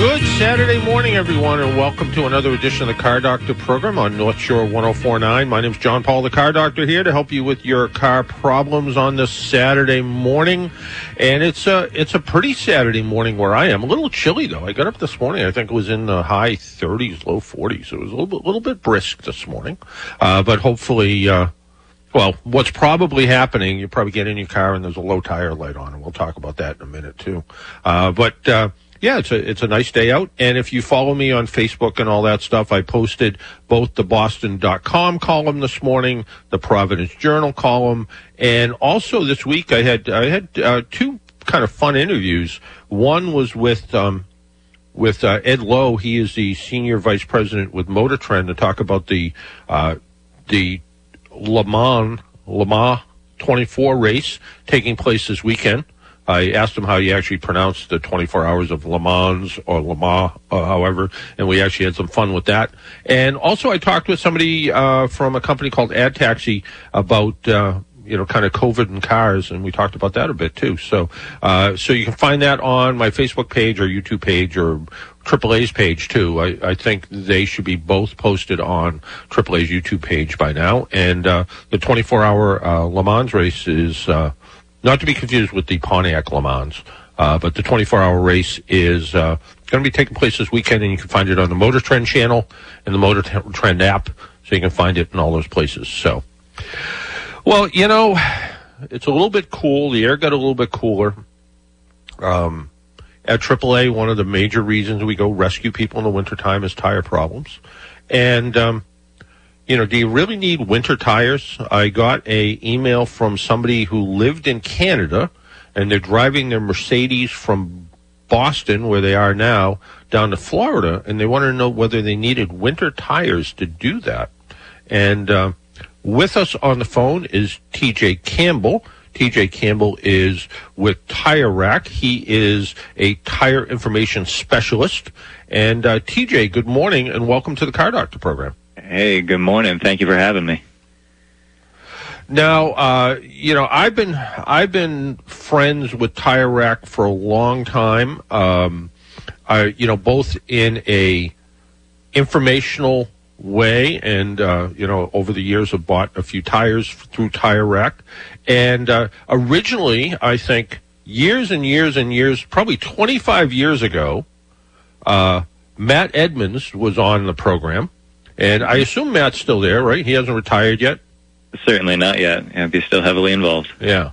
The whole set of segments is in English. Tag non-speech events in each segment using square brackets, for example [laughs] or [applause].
Good Saturday morning, everyone, and welcome to another edition of the Car Doctor program on North Shore 1049. My name is John Paul, the Car Doctor, here to help you with your car problems on this Saturday morning. And it's a it's a pretty Saturday morning where I am. A little chilly though. I got up this morning. I think it was in the high 30s, low 40s. It was a little bit, little bit brisk this morning, uh, but hopefully. Uh, well, what's probably happening, you probably get in your car and there's a low tire light on, and we'll talk about that in a minute too. Uh, but uh, yeah, it's a it's a nice day out. And if you follow me on Facebook and all that stuff, I posted both the Boston.com column this morning, the Providence Journal column, and also this week I had I had uh, two kind of fun interviews. One was with um, with uh, Ed Loh. He is the senior vice president with Motor Trend to talk about the uh, the Le Mans Le Mans 24 race taking place this weekend. I asked him how he actually pronounced the 24 hours of Le Mans or Le Mans, uh, however, and we actually had some fun with that. And also, I talked with somebody uh, from a company called Ad Taxi about. Uh, you know, kind of COVID and cars, and we talked about that a bit too. So, uh, so you can find that on my Facebook page or YouTube page or AAA's page too. I, I think they should be both posted on AAA's YouTube page by now. And uh, the 24-hour uh, Le Mans race is uh, not to be confused with the Pontiac Le Mans. Uh, but the 24-hour race is uh, going to be taking place this weekend, and you can find it on the Motor Trend channel and the Motor Trend app, so you can find it in all those places. So, well, you know, it's a little bit cool. The air got a little bit cooler. Um, at AAA, one of the major reasons we go rescue people in the wintertime is tire problems. And, um, you know, do you really need winter tires? I got a email from somebody who lived in Canada and they're driving their Mercedes from Boston, where they are now, down to Florida, and they wanted to know whether they needed winter tires to do that. And uh, with us on the phone is TJ Campbell. TJ Campbell is with Tire Rack. He is a tire information specialist. And uh, TJ, good morning and welcome to the Car Doctor program. Hey, good morning. Thank you for having me. Now, uh, you know, I've been I've been friends with Tire Rack for a long time. Um, I, you know, both in a informational way, and uh, you know, over the years, have bought a few tires through Tire Rack. And uh, originally, I think years and years and years, probably 25 years ago, uh, Matt Edmonds was on the program, and I assume Matt's still there, right? He hasn't retired yet. Certainly not yet. Yeah, he's still heavily involved. Yeah.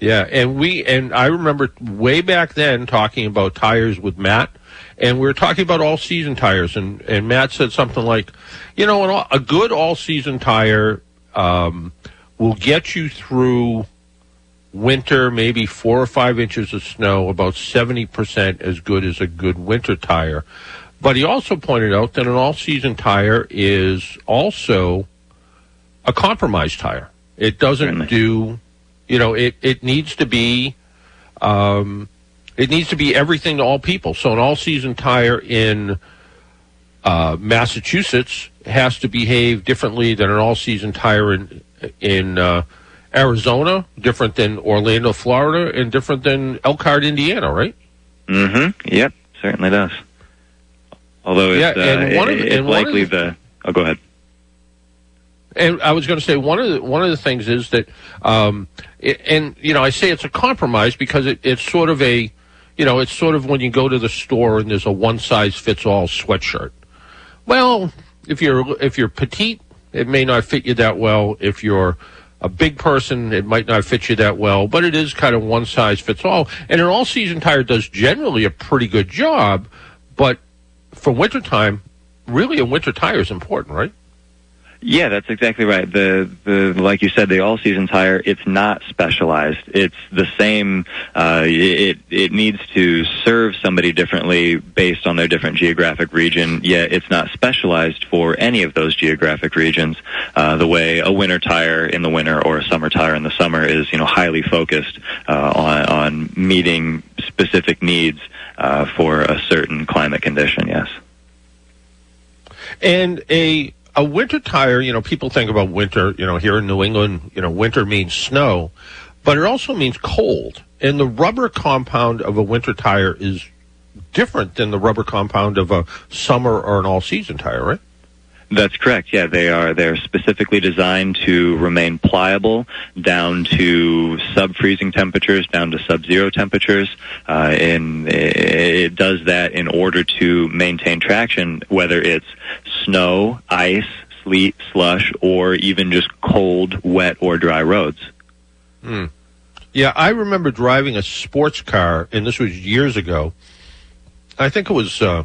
Yeah, and we and I remember way back then talking about tires with Matt, and we were talking about all season tires, and and Matt said something like, you know, all- a good all season tire um, will get you through winter, maybe four or five inches of snow, about seventy percent as good as a good winter tire. But he also pointed out that an all season tire is also a compromise tire. It doesn't do, you know, it, it needs to be, um, it needs to be everything to all people. So an all season tire in uh, Massachusetts has to behave differently than an all season tire in in uh, Arizona, different than Orlando, Florida, and different than Elkhart, Indiana, right? Mm-hmm. Yep, certainly does. Although it's, Yeah, uh, and one of it- it's and one of likely the- the. Oh, go ahead. And I was going to say one of the one of the things is that, um, it, and you know, I say it's a compromise because it, it's sort of a, you know, it's sort of when you go to the store and there's a one size fits all sweatshirt. Well, if you're if you're petite, it may not fit you that well. If you're a big person, it might not fit you that well, but it is kind of one size fits all. And an all season tire does generally a pretty good job, but for wintertime, really a winter tire is important, right? Yeah, that's exactly right. The the like you said, the all season tire. It's not specialized. It's the same. Uh, it it needs to serve somebody differently based on their different geographic region. Yet it's not specialized for any of those geographic regions. Uh, the way a winter tire in the winter or a summer tire in the summer is, you know, highly focused uh, on on meeting specific needs uh, for a certain climate condition. Yes. And a a winter tire, you know, people think about winter, you know, here in New England, you know, winter means snow, but it also means cold. And the rubber compound of a winter tire is different than the rubber compound of a summer or an all season tire, right? That's correct. Yeah, they are. They're specifically designed to remain pliable down to sub-freezing temperatures, down to sub-zero temperatures, uh, and it does that in order to maintain traction, whether it's snow, ice, sleet, slush, or even just cold, wet, or dry roads. Hmm. Yeah, I remember driving a sports car, and this was years ago. I think it was. Uh,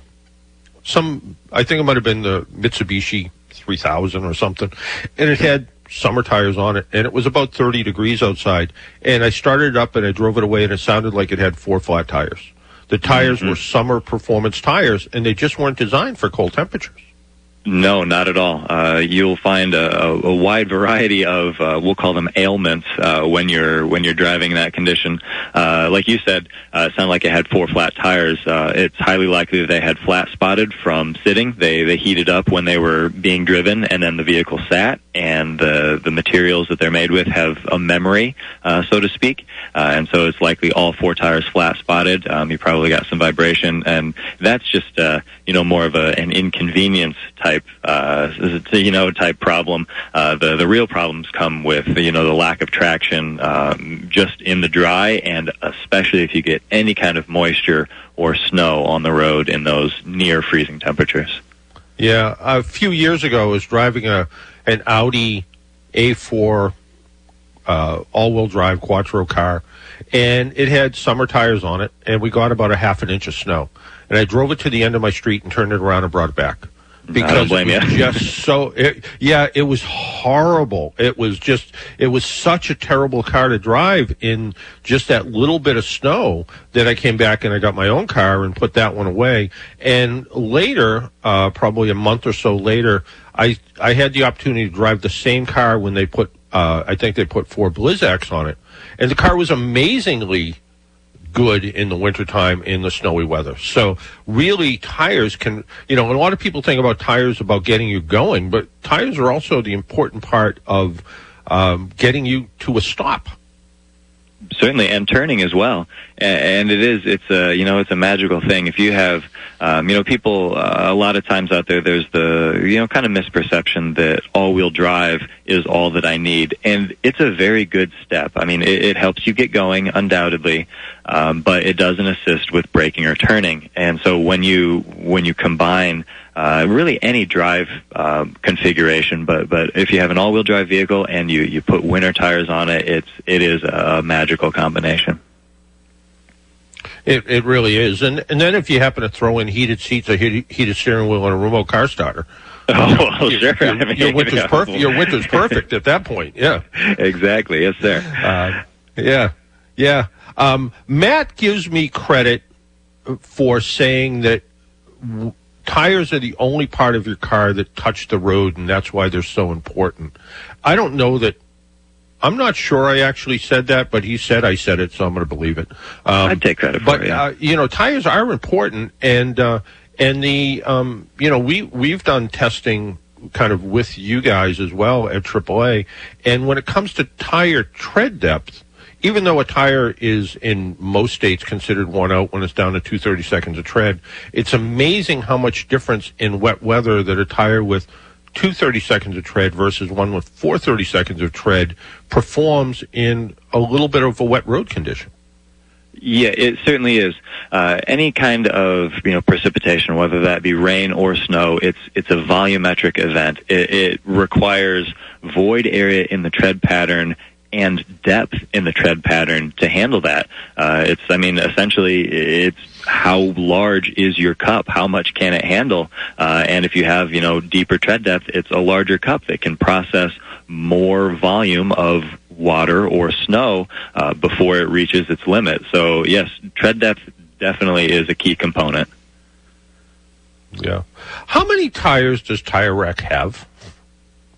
some, I think it might have been the Mitsubishi 3000 or something, and it had summer tires on it, and it was about 30 degrees outside. And I started it up and I drove it away, and it sounded like it had four flat tires. The tires mm-hmm. were summer performance tires, and they just weren't designed for cold temperatures. No, not at all. Uh, you'll find a, a, wide variety of uh, we'll call them ailments uh, when you're when you're driving in that condition. Uh, like you said, uh, it sounded like it had four flat tires. Uh, it's highly likely that they had flat spotted from sitting. They they heated up when they were being driven, and then the vehicle sat. And the the materials that they're made with have a memory, uh so to speak. Uh and so it's likely all four tires flat spotted. Um, you probably got some vibration, and that's just you know more of a, an inconvenience type type, uh, you know, type problem. Uh, the the real problems come with you know the lack of traction um, just in the dry, and especially if you get any kind of moisture or snow on the road in those near freezing temperatures. Yeah, a few years ago, I was driving a an Audi A4 uh, all-wheel drive Quattro car, and it had summer tires on it, and we got about a half an inch of snow. And I drove it to the end of my street and turned it around and brought it back because it was just so it, yeah it was horrible. It was just it was such a terrible car to drive in just that little bit of snow that i came back and i got my own car and put that one away. And later uh, probably a month or so later i i had the opportunity to drive the same car when they put uh, i think they put four blizzaks on it. And the car was amazingly good in the wintertime in the snowy weather. So really tires can, you know, a lot of people think about tires about getting you going, but tires are also the important part of um, getting you to a stop. Certainly, and turning as well. And it is, it's a, you know, it's a magical thing. If you have, um, you know, people, uh, a lot of times out there, there's the, you know, kind of misperception that all-wheel drive is all that I need. And it's a very good step. I mean, it, it helps you get going, undoubtedly, um, but it doesn't assist with braking or turning. And so when you, when you combine, uh, really any drive uh, configuration. But but if you have an all-wheel drive vehicle and you you put winter tires on it, it's it is a magical combination. It it really is, and and then if you happen to throw in heated seats, a heated, heated steering wheel, and a remote car starter. [laughs] Oh well, sure. Your, I mean, your winter's perfect. Your winter's perfect at that point. Yeah. [laughs] Exactly. Yes, sir. Uh, yeah. Yeah. Um, Matt gives me credit for saying that w- tires are the only part of your car that touch the road, and that's why they're so important. I don't know that. I'm not sure I actually said that, but he said I said it, so I'm going to believe it. Um, I'd take credit but, it. But uh, you know, tires are important, and uh, and the um, you know we we've done testing kind of with you guys as well at AAA, and when it comes to tire tread depth, even though a tire is in most states considered worn out when it's down to 230 seconds of tread, it's amazing how much difference in wet weather that a tire with 230 seconds of tread versus one with 430 seconds of tread performs in a little bit of a wet road condition. Yeah, it certainly is. Uh, any kind of you know precipitation, whether that be rain or snow, it's it's a volumetric event. It, it requires void area in the tread pattern and depth in the tread pattern to handle that. Uh, it's, I mean, essentially, it's how large is your cup? How much can it handle? Uh, and if you have, you know, deeper tread depth, it's a larger cup that can process more volume of water or snow uh, before it reaches its limit. So, yes, tread depth definitely is a key component. Yeah. How many tires does Tire Rack have?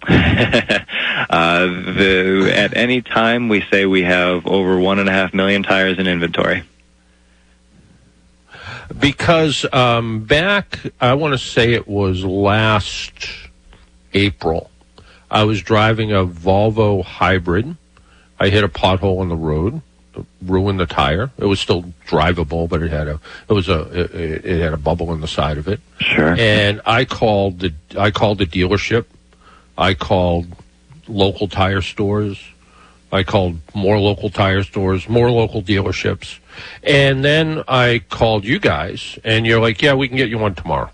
[laughs] uh, the, at any time, we say we have over one and a half million tires in inventory. Because um, back, I want to say it was last April, I was driving a Volvo hybrid. I hit a pothole on the road, ruined the tire. It was still drivable, but it had a it was a it, it had a bubble in the side of it. Sure. And I called the I called the dealership. I called local tire stores. I called more local tire stores, more local dealerships. And then I called you guys, and you're like, yeah, we can get you one tomorrow.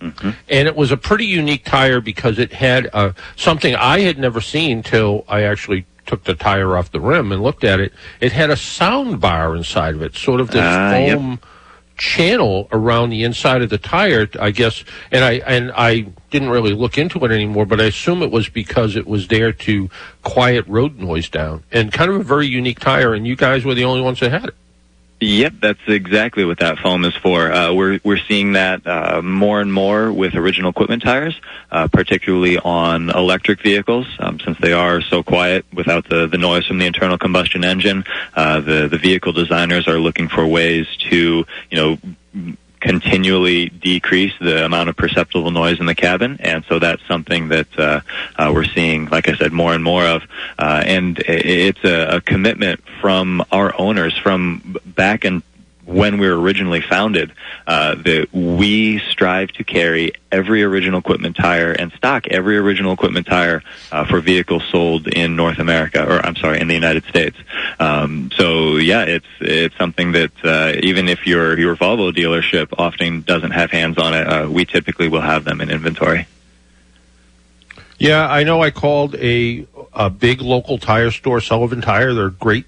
Mm-hmm. And it was a pretty unique tire because it had uh, something I had never seen till I actually took the tire off the rim and looked at it. It had a sound bar inside of it, sort of this uh, foam yep. Channel around the inside of the tire, I guess. And I and I didn't really look into it anymore, but I assume it was because it was there to quiet road noise down. And kind of a very unique tire, and you guys were the only ones that had it. Yep, that's exactly what that foam is for. Uh, we're we're seeing that uh, more and more with original equipment tires, uh, particularly on electric vehicles, um, since they are so quiet without the, the noise from the internal combustion engine. Uh, the the vehicle designers are looking for ways to you know continually decrease the amount of perceptible noise in the cabin, and so that's something that uh, uh, we're seeing, like I said, more and more of. Uh, and it's a, a commitment from our owners from back in when we were originally founded uh, that we strive to carry every original equipment tire and stock every original equipment tire uh, for vehicles sold in North America, or I'm sorry, in the United States. Um, so yeah, it's it's something that uh, even if your your Volvo dealership often doesn't have hands on it, uh, we typically will have them in inventory. Yeah, I know. I called a a big local tire store, Sullivan Tire. They're great,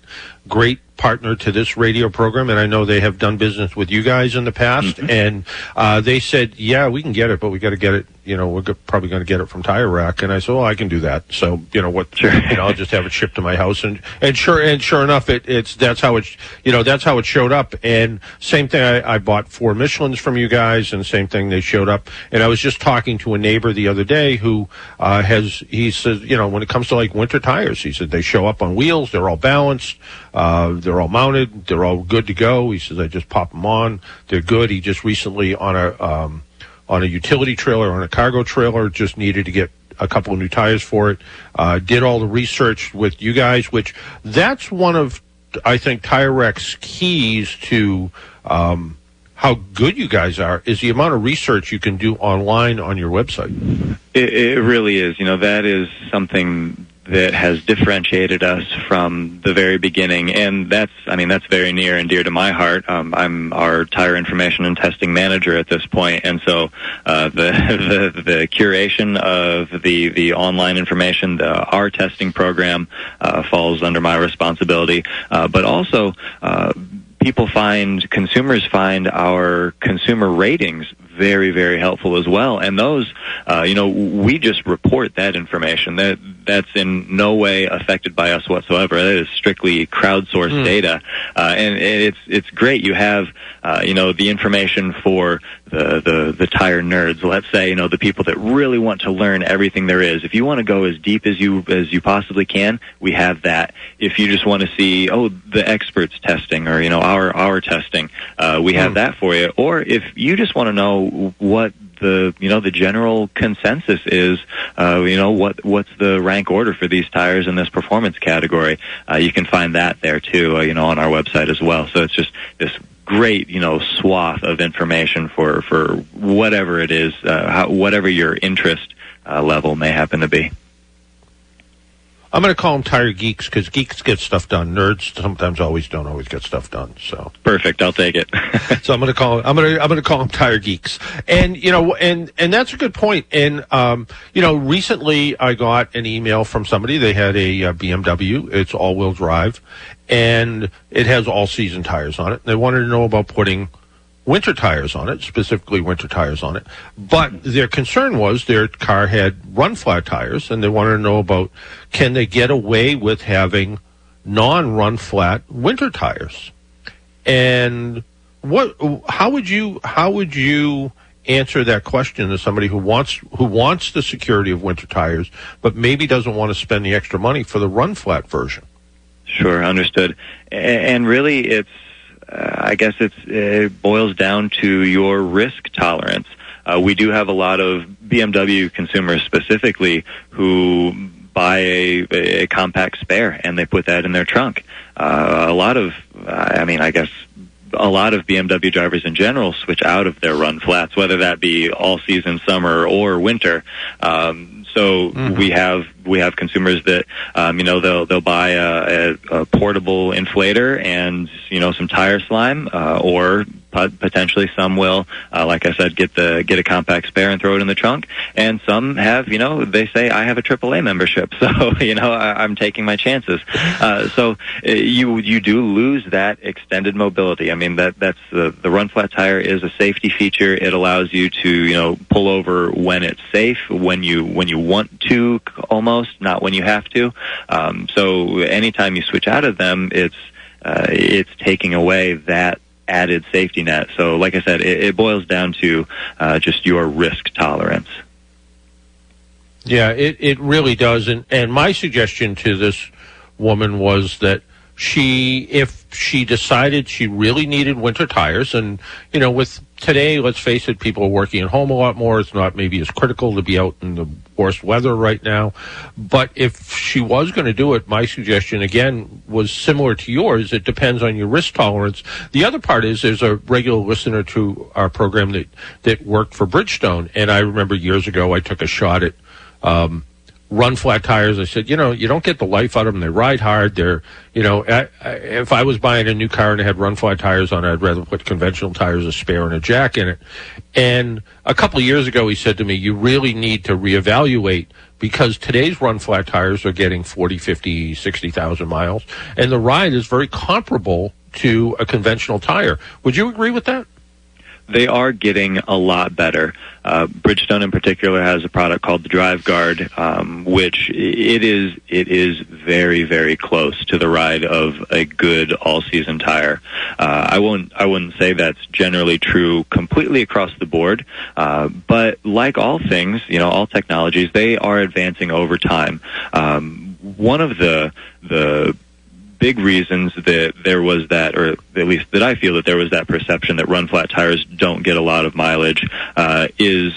great partner to this radio program, and I know they have done business with you guys in the past. Mm-hmm. And uh, they said, "Yeah, we can get it, but we got to get it. You know, we're probably going to get it from Tire Rack." And I said, "Well, I can do that." So, you know, what? Sure. You know, I'll just have it shipped to my house, and and sure, and sure enough, it, it's that's how it, you know, that's how it showed up. And same thing, I, I bought four Michelin's from you guys, and same thing, they showed up. And I was just talking to a neighbor the other day who uh, has, he says, you know, when it comes to like winter tires, he said they show up on wheels, they're all balanced. Uh, they're all mounted. They're all good to go. He says, I just pop them on. They're good. He just recently on a, um, on a utility trailer, on a cargo trailer, just needed to get a couple of new tires for it. Uh, did all the research with you guys, which that's one of, I think, Tire Rack's keys to, um, how good you guys are is the amount of research you can do online on your website. It, it really is. You know, that is something that has differentiated us from the very beginning, and that's I mean that's very near and dear to my heart. Um, I'm our tire information and testing manager at this point, and so uh, the, [laughs] the, the curation of the the online information, the, our testing program uh, falls under my responsibility, uh, but also uh, people find consumers find our consumer ratings very very helpful as well. And those uh, you know we just report that information. That that's in no way affected by us whatsoever. That is strictly crowdsourced mm. data. Uh, and it's it's great you have uh, you know the information for the, the the tire nerds. Let's say you know the people that really want to learn everything there is. If you want to go as deep as you as you possibly can we have that. If you just want to see oh the experts testing or you know our our testing uh, we have mm. that for you. Or if you just want to know what the you know the general consensus is. Uh, you know what what's the rank order for these tires in this performance category? Uh, you can find that there too. Uh, you know on our website as well. So it's just this great you know swath of information for for whatever it is, uh, how, whatever your interest uh, level may happen to be. I'm going to call them tire geeks because geeks get stuff done. Nerds sometimes always don't always get stuff done. So perfect. I'll take it. [laughs] so I'm going to call I'm going to I'm going to call them tire geeks. And you know, and and that's a good point. And um, you know, recently I got an email from somebody. They had a, a BMW. It's all wheel drive, and it has all season tires on it. They wanted to know about putting winter tires on it, specifically winter tires on it. But their concern was their car had run flat tires, and they wanted to know about can they get away with having non-run flat winter tires? And what? How would you? How would you? answer that question to somebody who wants who wants the security of winter tires but maybe doesn't want to spend the extra money for the run flat version sure understood and really it's I guess it boils down to your risk tolerance. Uh, we do have a lot of BMW consumers specifically who buy a, a compact spare and they put that in their trunk. Uh, a lot of, I mean, I guess a lot of BMW drivers in general switch out of their run flats, whether that be all season, summer, or winter. Um, so mm-hmm. we have we have consumers that um, you know they'll they'll buy a, a, a, portable inflator and you know some tire slime, uh, or potentially some will, uh, like I said, get the get a compact spare and throw it in the trunk. And some have, you know, they say I have a AAA membership, [laughs] so you know I, am taking my chances. Uh, so uh, you you do lose that extended mobility. I mean that that's the the run flat tire is a safety feature. It allows you to you know pull over when it's safe, when you when you want to, almost not when you have to. Um, so anytime you switch out of them, it's uh, it's taking away that added safety net. So, like I said, it, it boils down to uh, just your risk tolerance. Yeah, it, it really does. And, and my suggestion to this woman was that she, if she decided she really needed winter tires, and, you know, with today, let's face it, people are working at home a lot more. It's not maybe as critical to be out in the worst weather right now. But if she was going to do it, my suggestion again was similar to yours. It depends on your risk tolerance. The other part is there's a regular listener to our program that, that worked for Bridgestone. And I remember years ago, I took a shot at, um, run flat tires. I said, you know, you don't get the life out of them. They ride hard. They're, you know, I, I, if I was buying a new car and it had run flat tires on it, I'd rather put conventional tires, a spare, and a jack in it. And a couple of years ago, he said to me, you really need to reevaluate because today's run flat tires are getting 40, 50, 60,000 miles, and the ride is very comparable to a conventional tire. Would you agree with that? They are getting a lot better. Uh, Bridgestone in particular has a product called the Drive Guard, um, which it is it is very very close to the ride of a good all season tire. Uh, I won't I wouldn't say that's generally true completely across the board, uh, but like all things, you know, all technologies, they are advancing over time. Um, one of the the big reasons that there was that, or at least that I feel that there was that perception that run flat tires don't get a lot of mileage, uh, is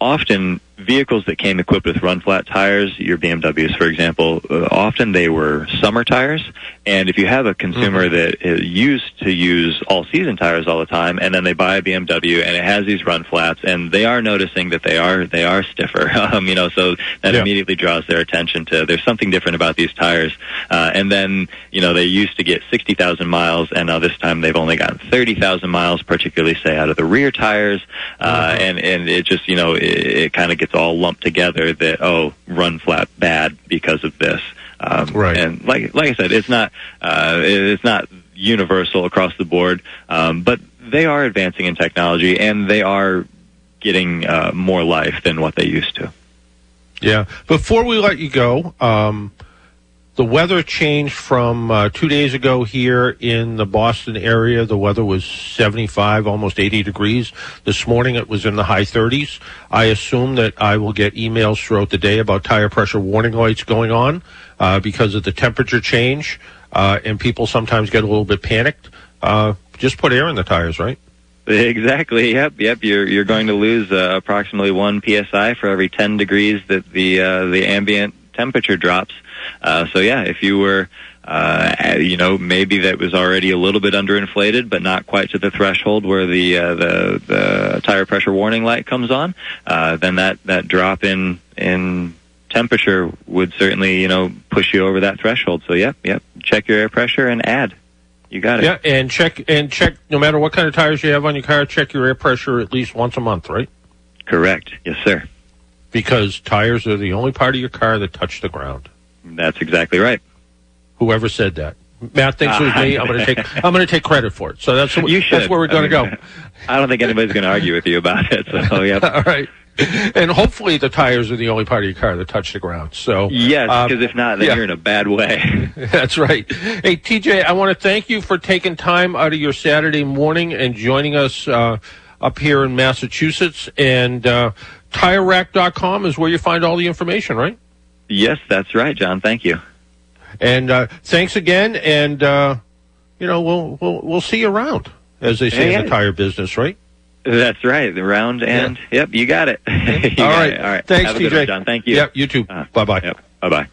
often vehicles that came equipped with run flat tires, your BMWs, for example, uh, often they were summer tires. And if you have a consumer mm-hmm. that is used to use all season tires all the time, and then they buy a BMW and it has these run flats, and they are noticing that they are they are stiffer, [laughs] um, you know, so that yeah. immediately draws their attention to there's something different about these tires. Uh, and then you know they used to get sixty thousand miles, and now this time they've only gotten thirty thousand miles, particularly say out of the rear tires, uh, mm-hmm. and and it just you know it, it kind of gets all lumped together that oh run flat bad because of this. Um, right. And like like I said, it's not uh, it's not universal across the board, um, but they are advancing in technology and they are getting uh, more life than what they used to. Yeah. Before we let you go, um, the weather changed from uh, two days ago here in the Boston area. The weather was 75, almost 80 degrees. This morning it was in the high 30s. I assume that I will get emails throughout the day about tire pressure warning lights going on uh, because of the temperature change, uh, and people sometimes get a little bit panicked. Uh, just put air in the tires, right? Exactly. Yep. Yep. You're you're going to lose uh, approximately one psi for every 10 degrees that the uh, the ambient temperature drops. Uh, so yeah, if you were, uh, you know, maybe that was already a little bit underinflated, but not quite to the threshold where the uh, the, the tire pressure warning light comes on, uh, then that that drop in in temperature would certainly, you know, push you over that threshold. So, yep, yep. Check your air pressure and add. You got it. Yeah, and check and check. No matter what kind of tires you have on your car, check your air pressure at least once a month, right? Correct. Yes, sir. Because tires are the only part of your car that touch the ground. That's exactly right. Whoever said that. Matt thinks it was me. I'm going to take. I'm going to take credit for it. So that's You should. that's where we're going I to go. I don't think anybody's going to argue with you about it. So, [laughs] yeah. All right. And hopefully the tires are the only part of your car that touch the ground. So Yes, because if not, then yeah. you're in a bad way. [laughs] That's right. Hey, TJ, I want to thank you for taking time out of your Saturday morning and joining us uh, up here in Massachusetts. And uh, TireRack.com is where you find all the information, right? Yes, that's right, John. Thank you. And uh, thanks again. And uh, you know, we'll we'll we'll see you around, as they say Yeah, in the tire business, right? That's right. The round and yep, you got it. [laughs] You all got right. it. All right. Thanks, Have a good TJ. one, John. Thank you. Yep. You too. Uh, bye bye. Yep. Bye bye.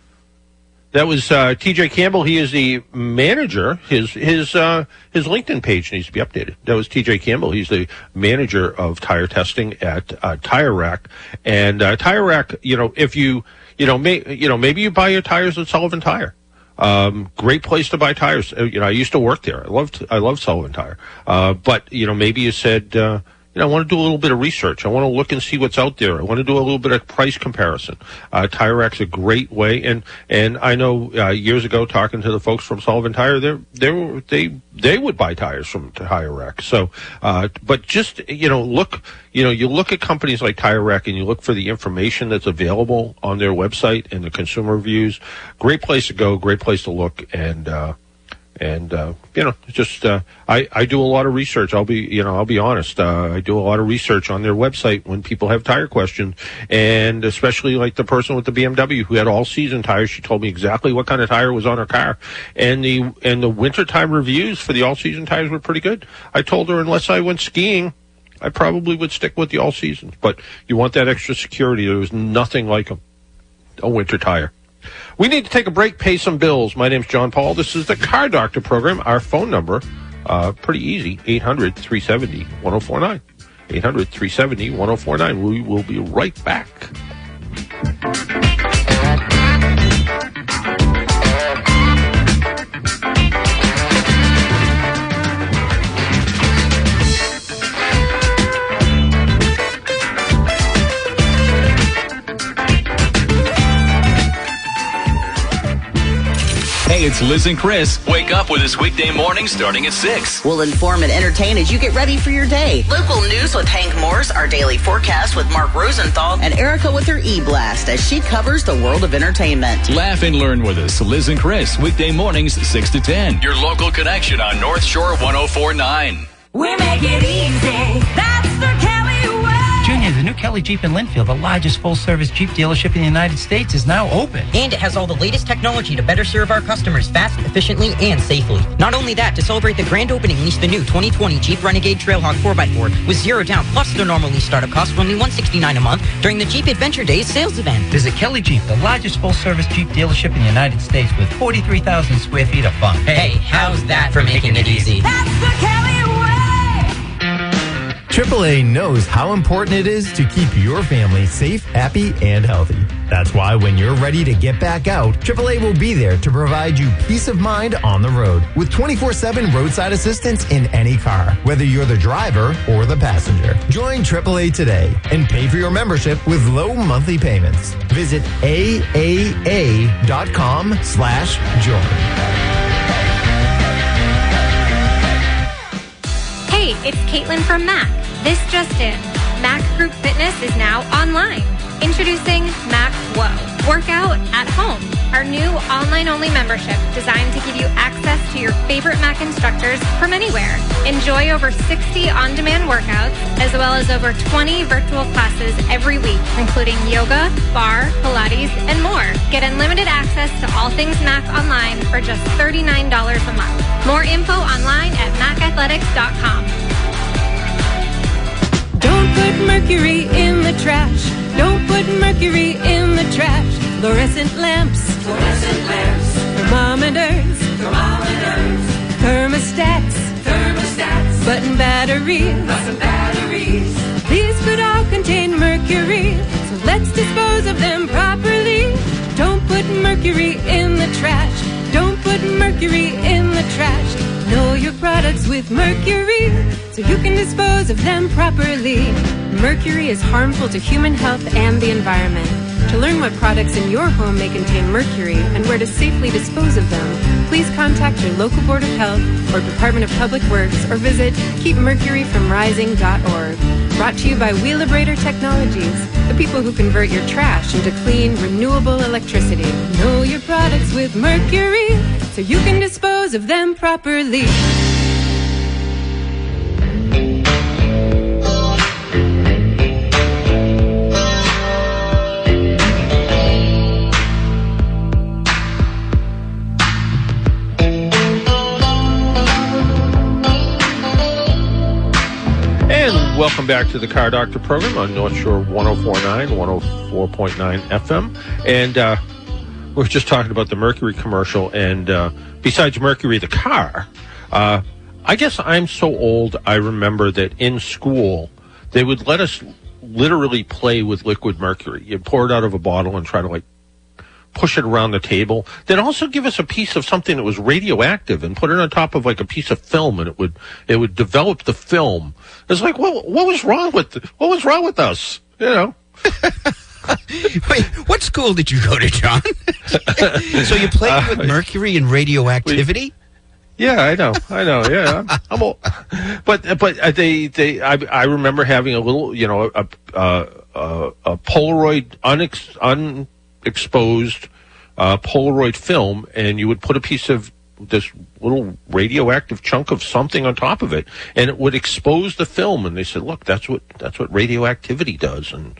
That was uh, TJ Campbell. He is the manager. His his uh, his LinkedIn page needs to be updated. That was TJ Campbell. He's the manager of tire testing at uh, Tire Rack. And uh, Tire Rack, you know, if you you know may, you know maybe you buy your tires at Sullivan Tire. Um, great place to buy tires. Uh, You know, I used to work there. I loved I loved Sullivan Tire. Uh, but you know, maybe you said. Uh, you know, I want to do a little bit of research. I want to look and see what's out there. I want to do a little bit of price comparison. Uh, Tire Rack's a great way, and and I know uh, years ago talking to the folks from Sullivan Tire, they they they they would buy tires from Tire Rack. So, uh, but just you know, look, you know, you look at companies like Tire Rack and you look for the information that's available on their website and the consumer reviews. Great place to go. Great place to look, and. Uh, and uh, you know, just uh, I I do a lot of research. I'll be you know I'll be honest. Uh, I do a lot of research on their website when people have tire questions, and especially like the person with the BMW who had all season tires. She told me exactly what kind of tire was on her car, and the and the wintertime reviews for the all season tires were pretty good. I told her unless I went skiing. I probably would stick with the all seasons, but you want that extra security. There was nothing like a, a winter tire. We need to take a break, pay some bills. My name's John Paul. This is the Car Doctor program. Our phone number, uh, pretty easy 800 370 1049. 800 370 1049. We will be right back. Hey, it's Liz and Chris. Wake up with us weekday morning starting at 6. We'll inform and entertain as you get ready for your day. Local news with Hank Morse, our daily forecast with Mark Rosenthal, and Erica with her e-blast as she covers the world of entertainment. Laugh and learn with us. Liz and Chris, weekday mornings 6 to 10. Your local connection on North Shore 1049. We make it easy. That's the Kelly way. Junior, the new Kelly Jeep in Lynnfield, the largest full-service Jeep dealership in the United States, is now open. And it has all the latest technology to better serve our customers fast, efficiently, and safely. Not only that, to celebrate the grand opening, lease the new 2020 Jeep Renegade Trailhawk 4x4 with zero down plus the normal lease startup cost for only 169 a month during the Jeep Adventure Days sales event. Visit Kelly Jeep, the largest full-service Jeep dealership in the United States with 43,000 square feet of fun. Hey, how's that for making it easy? That's the Kelly way. AAA knows how important it is to keep your family safe, happy, and healthy. That's why when you're ready to get back out, AAA will be there to provide you peace of mind on the road with 24 7 roadside assistance in any car, whether you're the driver or the passenger. Join AAA today and pay for your membership with low monthly payments. Visit AAA.com slash join. It's Caitlin from MAC. This just in. MAC Group Fitness is now online. Introducing MAC Whoa. Workout at home. Our new online only membership designed to give you access to your favorite MAC instructors from anywhere. Enjoy over 60 on demand workouts, as well as over 20 virtual classes every week, including yoga, barre, Pilates, and more. Get unlimited access to all things MAC online for just $39 a month. More info online at macathletics.com. Don't put mercury in the trash. Don't put mercury in the trash. Fluorescent lamps. Fluorescent lamps. Thermometers. Thermometers. Thermostats. Thermostats. Button batteries. Button batteries. With mercury so you can dispose of them properly. Mercury is harmful to human health and the environment. To learn what products in your home may contain mercury and where to safely dispose of them, please contact your local Board of Health or Department of Public Works or visit keepmercuryfromrising.org. Brought to you by Wheelabrator Technologies, the people who convert your trash into clean, renewable electricity. Know your products with mercury so you can dispose of them properly. Welcome back to the Car Doctor program on North Shore 1049, 104.9 FM. And uh, we are just talking about the Mercury commercial. And uh, besides Mercury, the car, uh, I guess I'm so old, I remember that in school, they would let us literally play with liquid mercury. You'd pour it out of a bottle and try to like push it around the table. They'd also give us a piece of something that was radioactive and put it on top of like a piece of film, and it would it would develop the film. It's like what what was wrong with what was wrong with us? You know. [laughs] Wait, what school did you go to, John? [laughs] so you played with mercury and radioactivity? Yeah, I know, I know. Yeah, I'm, I'm old. But but uh, they they I, I remember having a little you know a a, a, a Polaroid unex, unexposed uh, Polaroid film, and you would put a piece of this little radioactive chunk of something on top of it, and it would expose the film. And they said, look, that's what that's what radioactivity does. And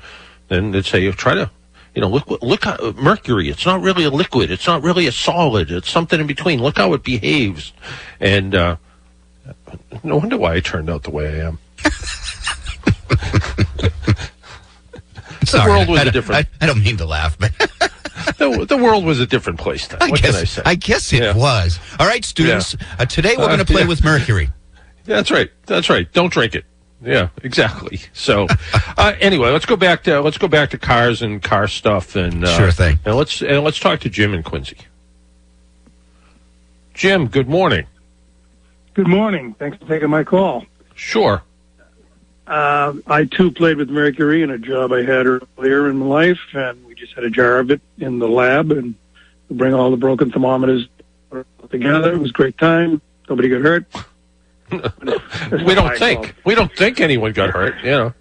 then they'd say, try to you know, look, look how mercury. It's not really a liquid. It's not really a solid. It's something in between. Look how it behaves. And uh, no wonder why I turned out the way I am. [laughs] the world was I a different. I, I don't mean to laugh, but [laughs] the, the world was a different place then. I what guess, can I say? I guess it Yeah. was. All right, students. Uh, today we're Uh, going to play yeah. with mercury. [laughs] That's right. That's right. Don't drink it. Yeah, exactly. So, [laughs] uh, anyway, let's go back to let's go back to cars and car stuff and uh, Sure thing. And let's and let's talk to Jim and Quincy. Jim, good morning. Good morning. Thanks for taking my call. Sure. Uh, I too played with mercury in a job I had earlier in my life, and we just had a jar of it in the lab, and bring all the broken thermometers together. It was a great time. Nobody got hurt. [laughs] we don't think we don't think anyone got hurt. You know.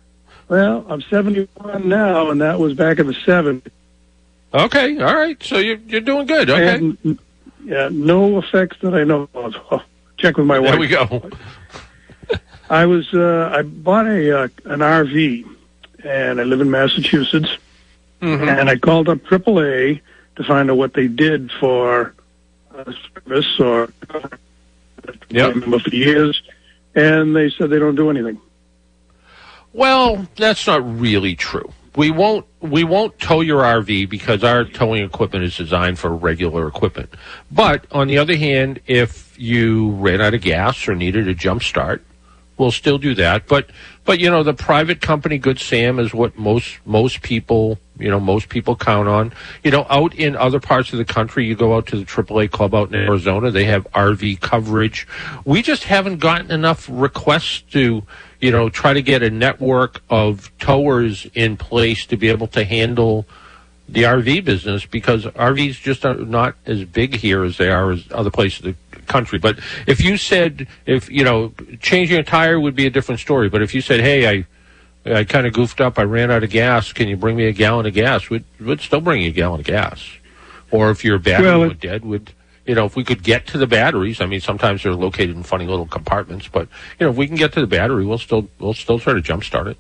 Well, I'm 71 now, and that was back in the 70s. Okay. All right. So you're you're doing good. Okay. yeah, no effects that I know of. [laughs] Check with my wife. There we go. [laughs] I was uh, I bought a uh, an RV, and I live in Massachusetts, Mm-hmm. and I called up AAA to find out what they did for uh, service or Yep. I remember for years, and they said they don't do anything. Well, that's not really true. We won't we won't tow your RV because our towing equipment is designed for regular equipment. But on the other hand, if you ran out of gas or needed a jump start, we'll still do that. But but you know, the private company Good Sam is what most most people you know most people count on. You know, out in other parts of the country, you go out to the AAA club out in Arizona, they have RV coverage. We just haven't gotten enough requests to you know try to get a network of towers in place to be able to handle the RV business because RVs just are not as big here as they are as other places in the country. But if you said, if you know, changing a tire would be a different story. But if you said, hey, I I kind of goofed up, I ran out of gas, can you bring me a gallon of gas? We'd, we'd still bring you a gallon of gas. Or if your battery Well, went dead, would you know, if we could get to the batteries, I mean, sometimes they're located in funny little compartments, but you know, if we can get to the battery, we'll still we'll still try to jumpstart it.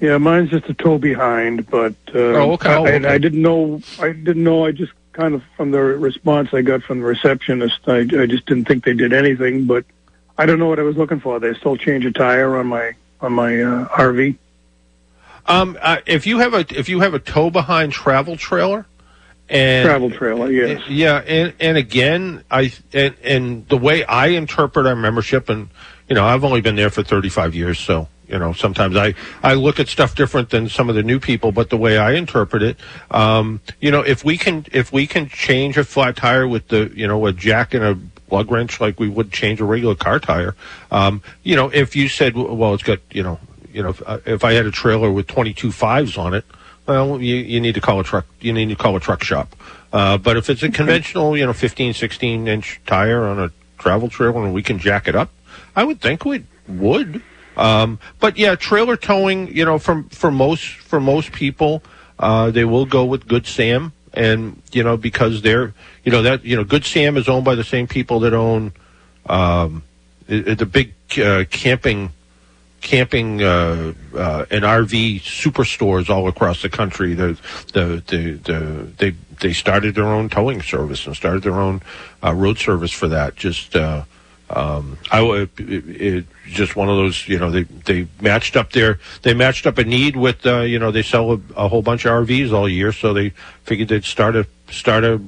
Yeah, mine's just a tow behind, but uh, Oh, okay. Oh, I, and okay. I didn't know. I didn't know. I just kind of from the response I got from the receptionist, I, I just didn't think they did anything. But I don't know what I was looking for. They still change a tire on my on my uh, RV. Um, uh, if you have a if you have a tow behind travel trailer, And Travel trailer, yes. yeah, and and again, I and and the way I interpret our membership, and you know, I've only been there for 35 years, so you know, sometimes I I look at stuff different than some of the new people, but the way I interpret it, um, you know, if we can if we can change a flat tire with the you know a jack and a lug wrench like we would change a regular car tire, um, you know, if you said, well, it's got you know, you know, if, uh, if I had a trailer with 22 fives on it. Well, you, you need to call a truck. You need to call a truck shop. Uh, but if it's a conventional, you know, 15, 16 inch tire on a travel trailer and we can jack it up, I would think we would. Um, but yeah, trailer towing, you know, from for most for most people, uh, they will go with Good Sam, and you know because they're, you know that you know Good Sam is owned by the same people that own um, the big uh, camping camping uh, uh, and RV superstores all across the country. The, the, the, the, they, they started their own towing service and started their own uh, road service for that. Just, uh, um, I it, it, just one of those, you know, they, they matched up their, they matched up a need with, uh, you know, they sell a, a whole bunch of RVs all year. So they figured they'd start a, start a,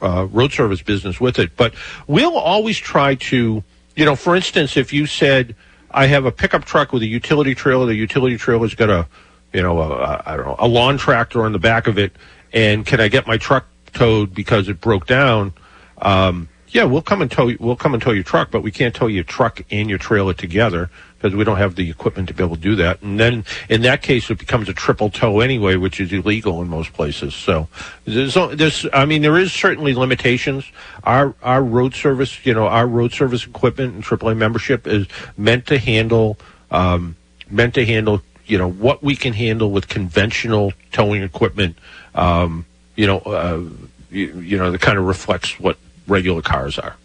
uh, road service business with it. But we'll always try to, you know, for instance, if you said, I have a pickup truck with a utility trailer, the utility trailer's got a, you know, I don't know, a lawn tractor on the back of it, and can I get my truck towed because it broke down? Um, yeah, we'll come and tow. We'll come and tow your truck, but we can't tow your truck and your trailer together because we don't have the equipment to be able to do that. And then in that case, it becomes a triple tow anyway, which is illegal in most places. So there's, there's I mean, there is certainly limitations. Our our road service, you know, our road service equipment and AAA membership is meant to handle um, meant to handle you know what we can handle with conventional towing equipment. Um, you know, uh, you, you know, that kind of reflects what regular cars are.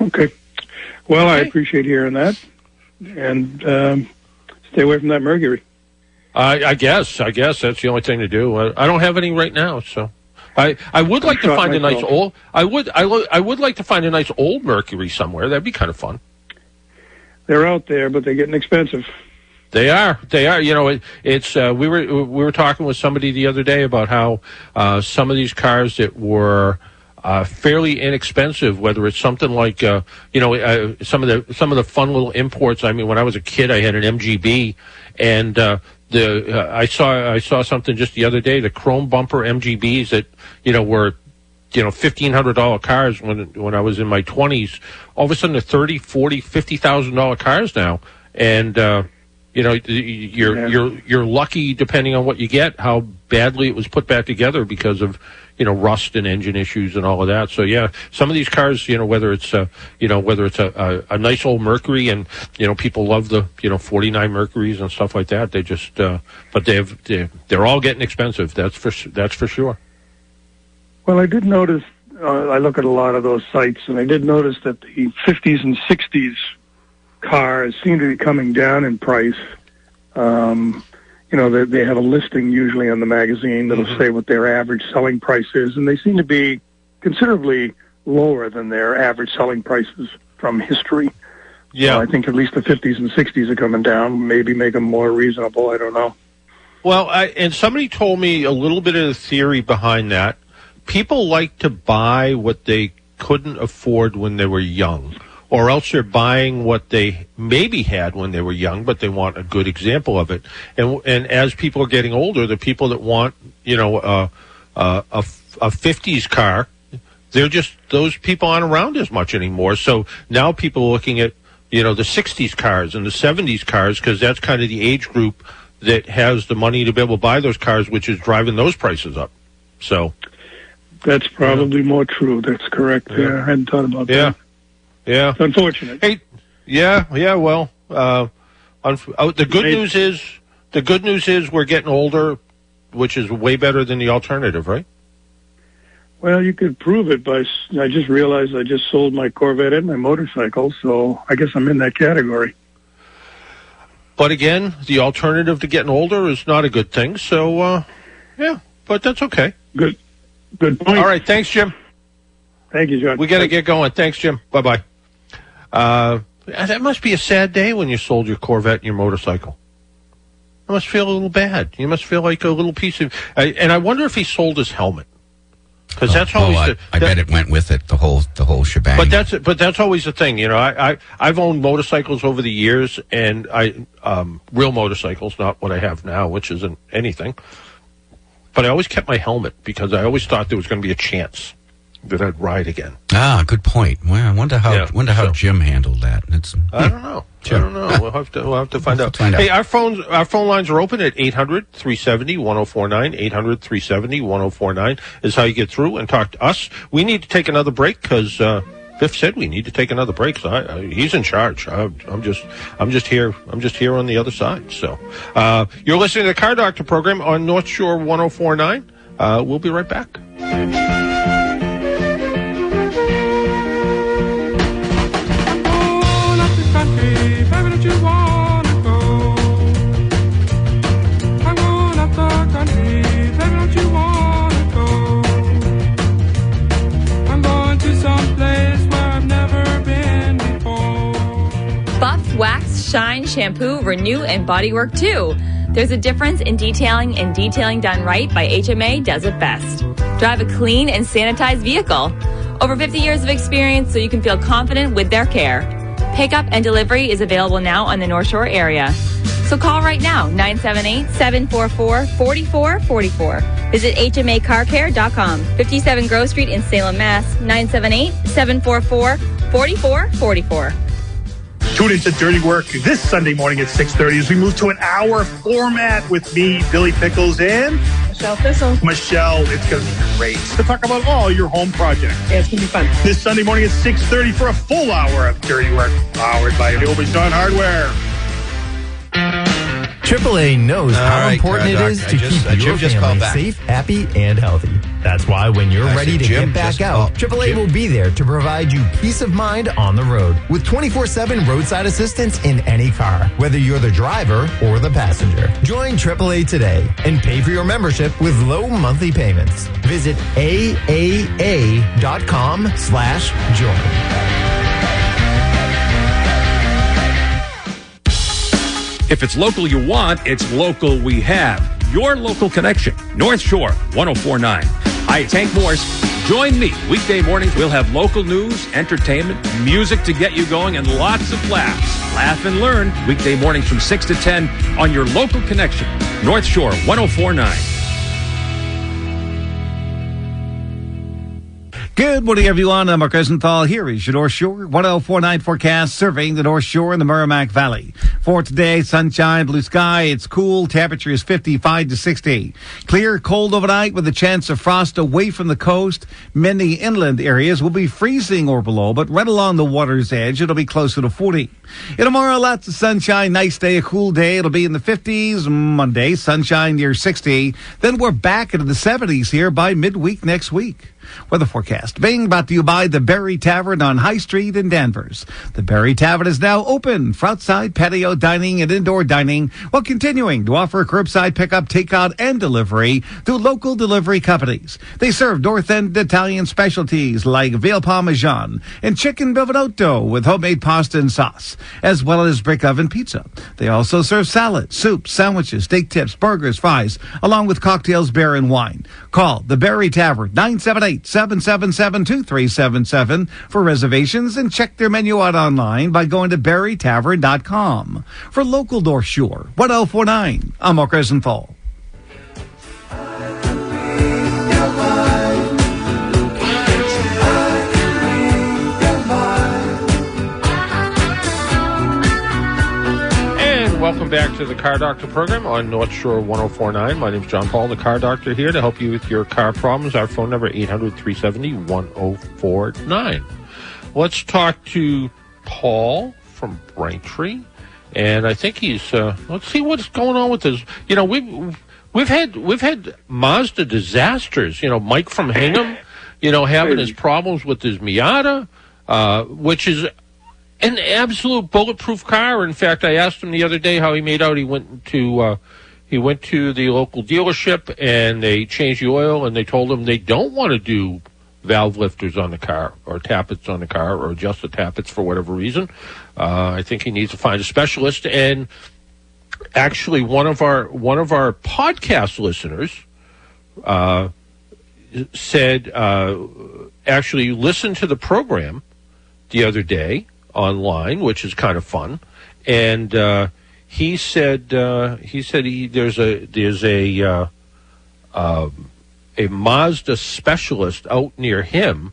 Okay. Well, I appreciate hearing that, and um, stay away from that mercury. I, I guess. I guess that's the only thing to do. I, I don't have any right now, so I I would like to shot find a nice old. I would I, lo- I would like to find a nice old Mercury somewhere. That'd be kind of fun. They're out there, but they're getting expensive. They are. They are. You know, it, it's. Uh, we were we were talking with somebody the other day about how uh, some of these cars that were uh, fairly inexpensive, whether it's something like uh, you know uh, some of the some of the fun little imports. I mean, when I was a kid, I had an MGB, and uh, the uh, I saw I saw something just the other day. The chrome bumper MGBs that you know were you know fifteen hundred dollar cars when when I was in my twenties. All of a sudden, they're thirty, forty, fifty thousand dollar cars now, and uh, you know you're you're you're lucky depending on what you get how badly it was put back together because of you know rust and engine issues and all of that. So yeah, some of these cars, you know, whether it's a you know whether it's a, a, a nice old Mercury and you know people love the you know 49 Mercuries and stuff like that. They just uh, but they've they're, they're all getting expensive. That's for that's for sure. Well, I did notice. Uh, I look at a lot of those sites, and I did notice that the 50s and 60s cars seem to be coming down in price. Um, you know, they, they have a listing usually on the magazine that'll mm-hmm. say what their average selling price is, and they seem to be considerably lower than their average selling prices from history. Yeah. So I think at least the 50s and 60s are coming down. Maybe make them more reasonable. I don't know. Well, I, and somebody told me a little bit of the theory behind that. People like to buy what they couldn't afford when they were young, or else they're buying what they maybe had when they were young, but they want a good example of it. And and as people are getting older, the people that want you know uh, uh, a a fifties car, they're just those people aren't around as much anymore. So now people are looking at you know the '60s cars and the '70s cars because that's kind of the age group that has the money to be able to buy those cars, which is driving those prices up. So That's probably more true. That's correct. Yeah, I hadn't thought about yeah, that. Yeah, It's unfortunate. Hey, yeah, yeah. Well, uh, unf- oh, the good news is the good news is we're getting older, which is way better than the alternative, right? Well, you could prove it by. I just realized I just sold my Corvette and my motorcycle, so I guess I'm in that category. But again, the alternative to getting older is not a good thing. So, uh, yeah, but that's okay. Good, good point. All right, thanks, Jim. Thank you, John. We got to get going. Thanks, Jim. Bye bye. Uh, that must be a sad day when you sold your Corvette and your motorcycle. You must feel a little bad. You must feel like a little piece of. I and I wonder if he sold his helmet. because that's Oh, always I, the, I bet it went with it the whole the whole shebang. But that's but that's always the thing, you know. I, I I've owned motorcycles over the years, and I um, real motorcycles, not what I have now, which isn't anything. But I always kept my helmet because I always thought there was going to be a chance that I'd ride again. ah, good point. Well, I wonder how Yeah, wonder how Jim handled that. It's, I don't know. Sure. I don't know. We'll have to we'll have to find out. find out. Hey, our phones our phone lines are open at 800-370-1049. 800-370-1049 is how you get through and talk to us. We need to take another break because uh, Biff said we need to take another break. So I, I, he's in charge. I, I'm just I'm just here I'm just here on the other side. So uh, you're listening to the Car Doctor program on North Shore 1049. Uh, we'll be right back. Shine, Shampoo, Renew, and Bodywork too. There's a difference in detailing, and detailing done right by HMA does it best. Drive a clean and sanitized vehicle. Over 50 years of experience so you can feel confident with their care. Pickup and delivery is available now on the North Shore area. So call right now, 978-744-4444. Visit hmacarcare.com, 57 Grove Street in Salem, Mass. 978-744-4444. Tune into Dirty Work this Sunday morning at 6.30 as we move to an hour format with me, Billy Pickles, and Michelle Thistle. Michelle, it's going to be great to talk about all your home projects. Yeah, it's going to be fun. This Sunday morning at 6.30 for a full hour of Dirty Work, powered by Hillby John Hardware. AAA knows All how right, important it is to just- keep your just family back. safe, happy, and healthy. That's why when you're I ready to Jim get back out, called. AAA will be there to provide you peace of mind on the road with 24-7 roadside assistance in any car, whether you're the driver or the passenger. Join AAA today and pay for your membership with low monthly payments. Visit aaa.com slash join. If it's local you want, it's local we have. Your local connection, North Shore 1049. Hi, it's Hank Morse. Join me. Weekday mornings, we'll have local news, entertainment, music to get you going, and lots of laughs. Laugh and learn. Weekday mornings from 6 to 10 on your local connection, North Shore 1049. Good morning, everyone. I'm Mark Rosenthal. Here is your North Shore 1049 forecast surveying the North Shore and the Merrimack Valley. For today, sunshine, blue sky. It's cool. Temperature is 55 to 60. Clear, cold overnight with a chance of frost away from the coast. Many inland areas will be freezing or below, but right along the water's edge, it'll be closer to 40. And tomorrow, lots of sunshine, nice day, a cool day. It'll be in the 50s. Monday, sunshine near 60. Then we're back into the 70s here by midweek next week. Weather forecast being brought to you by the Berry Tavern on High Street in Danvers. The Berry Tavern is now open for outside patio dining and indoor dining while continuing to offer curbside pickup, takeout, and delivery through local delivery companies. They serve North End Italian specialties like veal parmesan and chicken bivanotto with homemade pasta and sauce, as well as brick oven pizza. They also serve salad, soup, sandwiches, steak tips, burgers, fries, along with cocktails, beer, and wine. Call the Berry Tavern 978-777-2377 for reservations and check their menu out online by going to berrytavern.com. For local North Shore 1049, I'm Mark Rosenthal. Welcome back to the Car Doctor program on North Shore 1049. My name is John Paul, the Car Doctor, here to help you with your car problems. Our phone number 800 370 1049. Let's talk to Paul from Braintree. And I think he's, uh, let's see what's going on with this. You know, we've, we've had, we've had Mazda disasters. You know, Mike from Hingham, you know, having his problems with his Miata, uh, which is an absolute bulletproof car. In fact, I asked him the other day how he made out. He went to uh, he went to the local dealership and they changed the oil and they told him they don't want to do valve lifters on the car or tappets on the car or adjust the tappets for whatever reason. Uh, I think he needs to find a specialist. And actually, one of our one of our podcast listeners uh, said uh, actually listened to the program the other day online, which is kind of fun, and uh, he said uh, he said he, there's a there's a uh, um, a Mazda specialist out near him,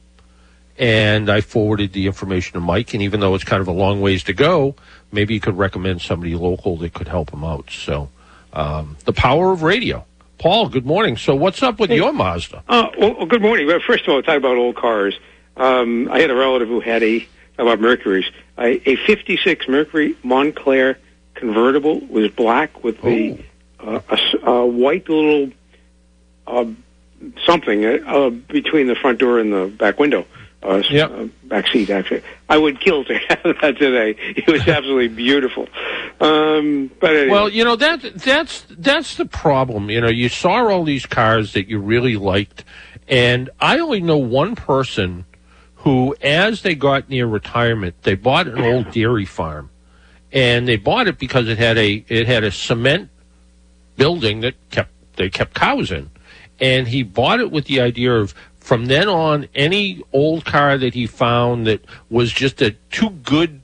and I forwarded the information to Mike. And even though it's kind of a long ways to go, maybe you could recommend somebody local that could help him out. So, um, the power of radio. Paul, good morning. So, what's up with your Mazda? Uh, well, well, good morning. Well, first of all, talk about old cars. Um, I had a relative who had a about Mercury's a, a '56 Mercury Montclair convertible was black with the uh, a, s- a white little uh, something uh, uh, between the front door and the back window. Uh, s- uh, back seat, actually. I would kill to [laughs] have that today. It was [laughs] absolutely beautiful. Um, but anyway. Well, you know that that's that's the problem. You know, you saw all these cars that you really liked, and I only know one person who, as they got near retirement, they bought an old dairy farm, and they bought it because it had a it had a cement building that kept they kept cows in, and he bought it with the idea of from then on any old car that he found that was just a too good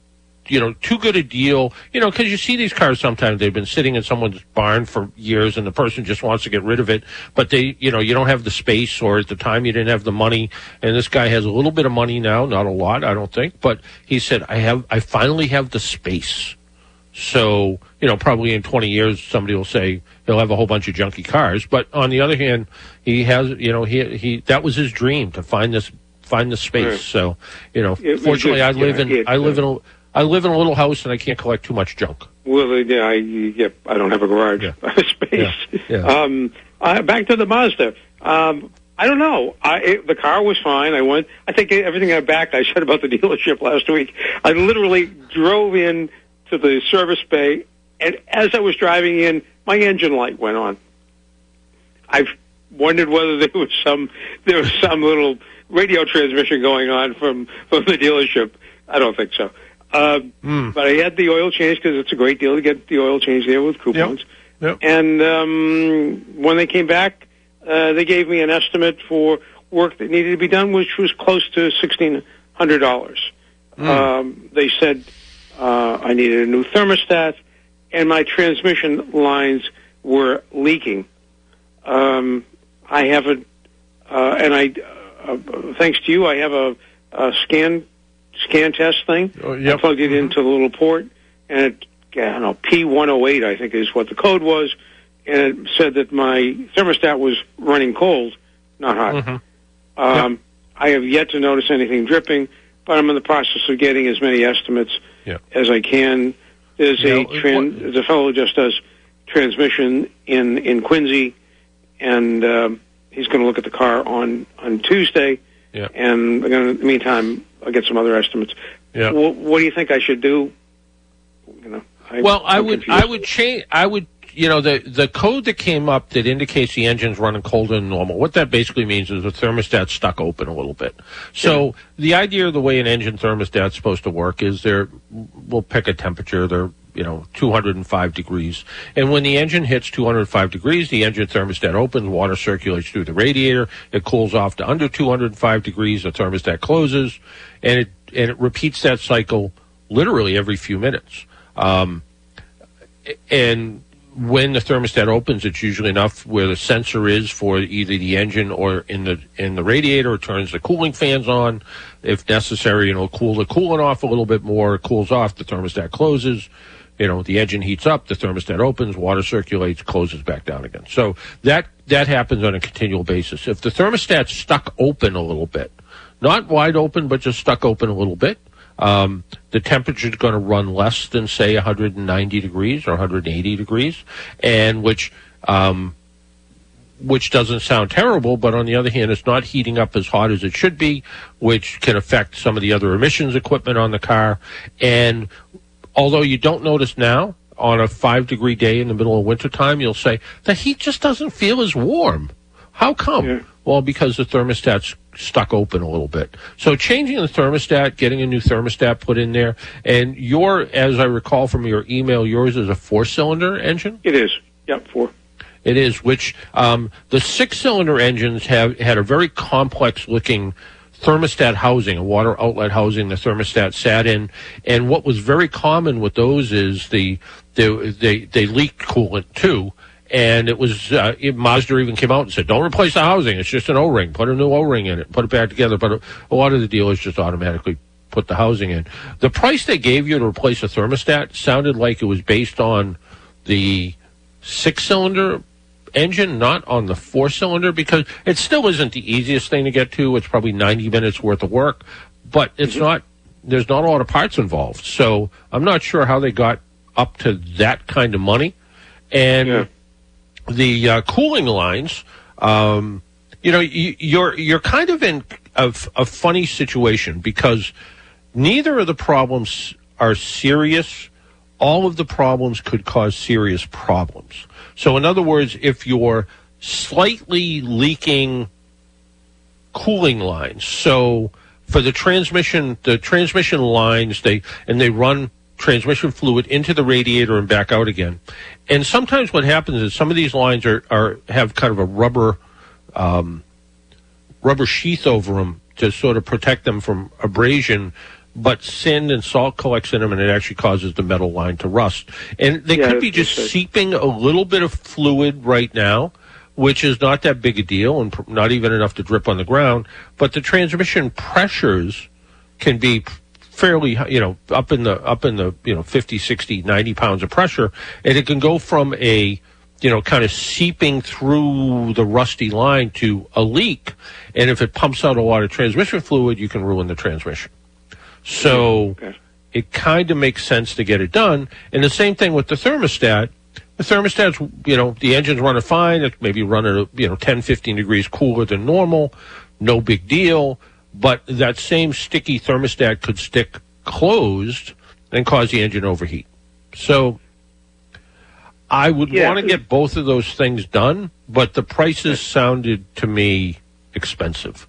you know, too good a deal. You know, because you see these cars sometimes they've been sitting in someone's barn for years, and the person just wants to get rid of it, but they, you know, you don't have the space, or at the time you didn't have the money. And this guy has a little bit of money now, not a lot, I don't think, but he said, "I have, I finally have the space." So, you know, probably in 20 years, somebody will say he'll have a whole bunch of junky cars. But on the other hand, he has, you know, he, he, that was his dream to find this, find the space. Right. So, you know, It fortunately, I live yeah, in, it, I live uh, in a, I live in a little house and I can't collect too much junk. Well, uh, yeah, I, yeah, I don't have a garage [laughs] space. Um, uh, back to the Mazda. Um, I don't know. I, it, the car was fine. I went. I think everything I backed. I said about the [laughs] dealership last week. I literally drove in to the service bay, and as I was driving in, my engine light went on. I've wondered whether there was some there was some little radio transmission going on from from the dealership. I don't think so. Um, But I had the oil change because it's a great deal to get the oil change there with coupons. And um, when they came back, uh, they gave me an estimate for work that needed to be done, which was close to sixteen hundred dollars. Um, they said uh, I needed a new thermostat, and my transmission lines were leaking. Um, I have a, uh, and I, uh, thanks to you, I have a, a scan scan test thing. I plugged it into the little port, and it, I don't know, P108, I think is what the code was, and it said that my thermostat was running cold, not hot. Um, I have yet to notice anything dripping, but I'm in the process of getting as many estimates Yeah. as I can. There's Yeah, a it- tran- there's a fellow who just does transmission in in Quincy, and um, he's going to look at the car on on Tuesday. Yeah. And in the meantime, I'll get some other estimates. Yeah. Wh- what do you think I should do? You know, I, well, I I'm would, confused. I would change. I would, you know, the the code that came up that indicates the engine's running colder than normal. What that basically means is the thermostat's stuck open a little bit. So the idea of the way an engine thermostat's supposed to work is they're, we'll pick a temperature. They're you know 205 degrees, and when the engine hits 205 degrees, the engine thermostat opens, water circulates through the radiator. It cools off to under 205 degrees. The thermostat closes, and it and it repeats that cycle literally every few minutes. Um, and when the thermostat opens, it's usually enough where the sensor is for either the engine or in the in the radiator. It turns the cooling fans on, if necessary. You know, cool the coolant off a little bit more. It cools off. The thermostat closes. You know, the engine heats up. The thermostat opens. Water circulates. Closes back down again. So that that happens on a continual basis. If the thermostat's stuck open a little bit, not wide open, but just stuck open a little bit, um, the temperature is going to run less than say 190 degrees or 180 degrees, and which um, which doesn't sound terrible, but on the other hand, it's not heating up as hot as it should be, which can affect some of the other emissions equipment on the car. And although you don't notice now, on a five degree day in the middle of wintertime, you'll say the heat just doesn't feel as warm. How come? Well, because the thermostat's stuck open a little bit. So changing the thermostat, getting a new thermostat put in there, and your, as I recall from your email, yours is a four cylinder engine? It is. Yep, four. It is, which um, the six-cylinder engines have had a very complex-looking thermostat housing, a water outlet housing. The thermostat sat in, and what was very common with those is the they they, they leaked coolant too. And it was uh, it, Mazda even came out and said, "Don't replace the housing. It's just an O-ring. Put a new O-ring in it. Put it back together." But a, a lot of the dealers just automatically put the housing in. The price they gave you to replace a thermostat sounded like it was based on the six-cylinder engine, not on the four cylinder, because it still isn't the easiest thing to get to. It's probably 90 minutes worth of work, but it's mm-hmm. not, there's not a lot of parts involved. So I'm not sure how they got up to that kind of money. And yeah. the uh, cooling lines, um, you know, you, you're, you're kind of in a, a funny situation because neither of the problems are serious. All of the problems could cause serious problems. So, in other words, if you're slightly leaking cooling lines, so for the transmission, the transmission lines, they and they run transmission fluid into the radiator and back out again. And sometimes what happens is some of these lines are, are have kind of a rubber um, rubber sheath over them to sort of protect them from abrasion but sand and salt collects in them and it actually causes the metal line to rust. And they yeah, could be just seeping a little bit of fluid right now, which is not that big a deal and not even enough to drip on the ground. But the transmission pressures can be fairly, you know, up in the, up in the, you know, 50, 60, 90 pounds of pressure. And it can go from a, you know, kind of seeping through the rusty line to a leak. And if it pumps out a lot of transmission fluid, you can ruin the transmission. So okay. it kind of makes sense to get it done. And the same thing with the thermostat. The thermostat's, you know, the engine's running fine. It's maybe running, you know, 10, 15 degrees cooler than normal. No big deal. But that same sticky thermostat could stick closed and cause the engine overheat. So I would yeah. want to get both of those things done, but the prices sounded to me expensive.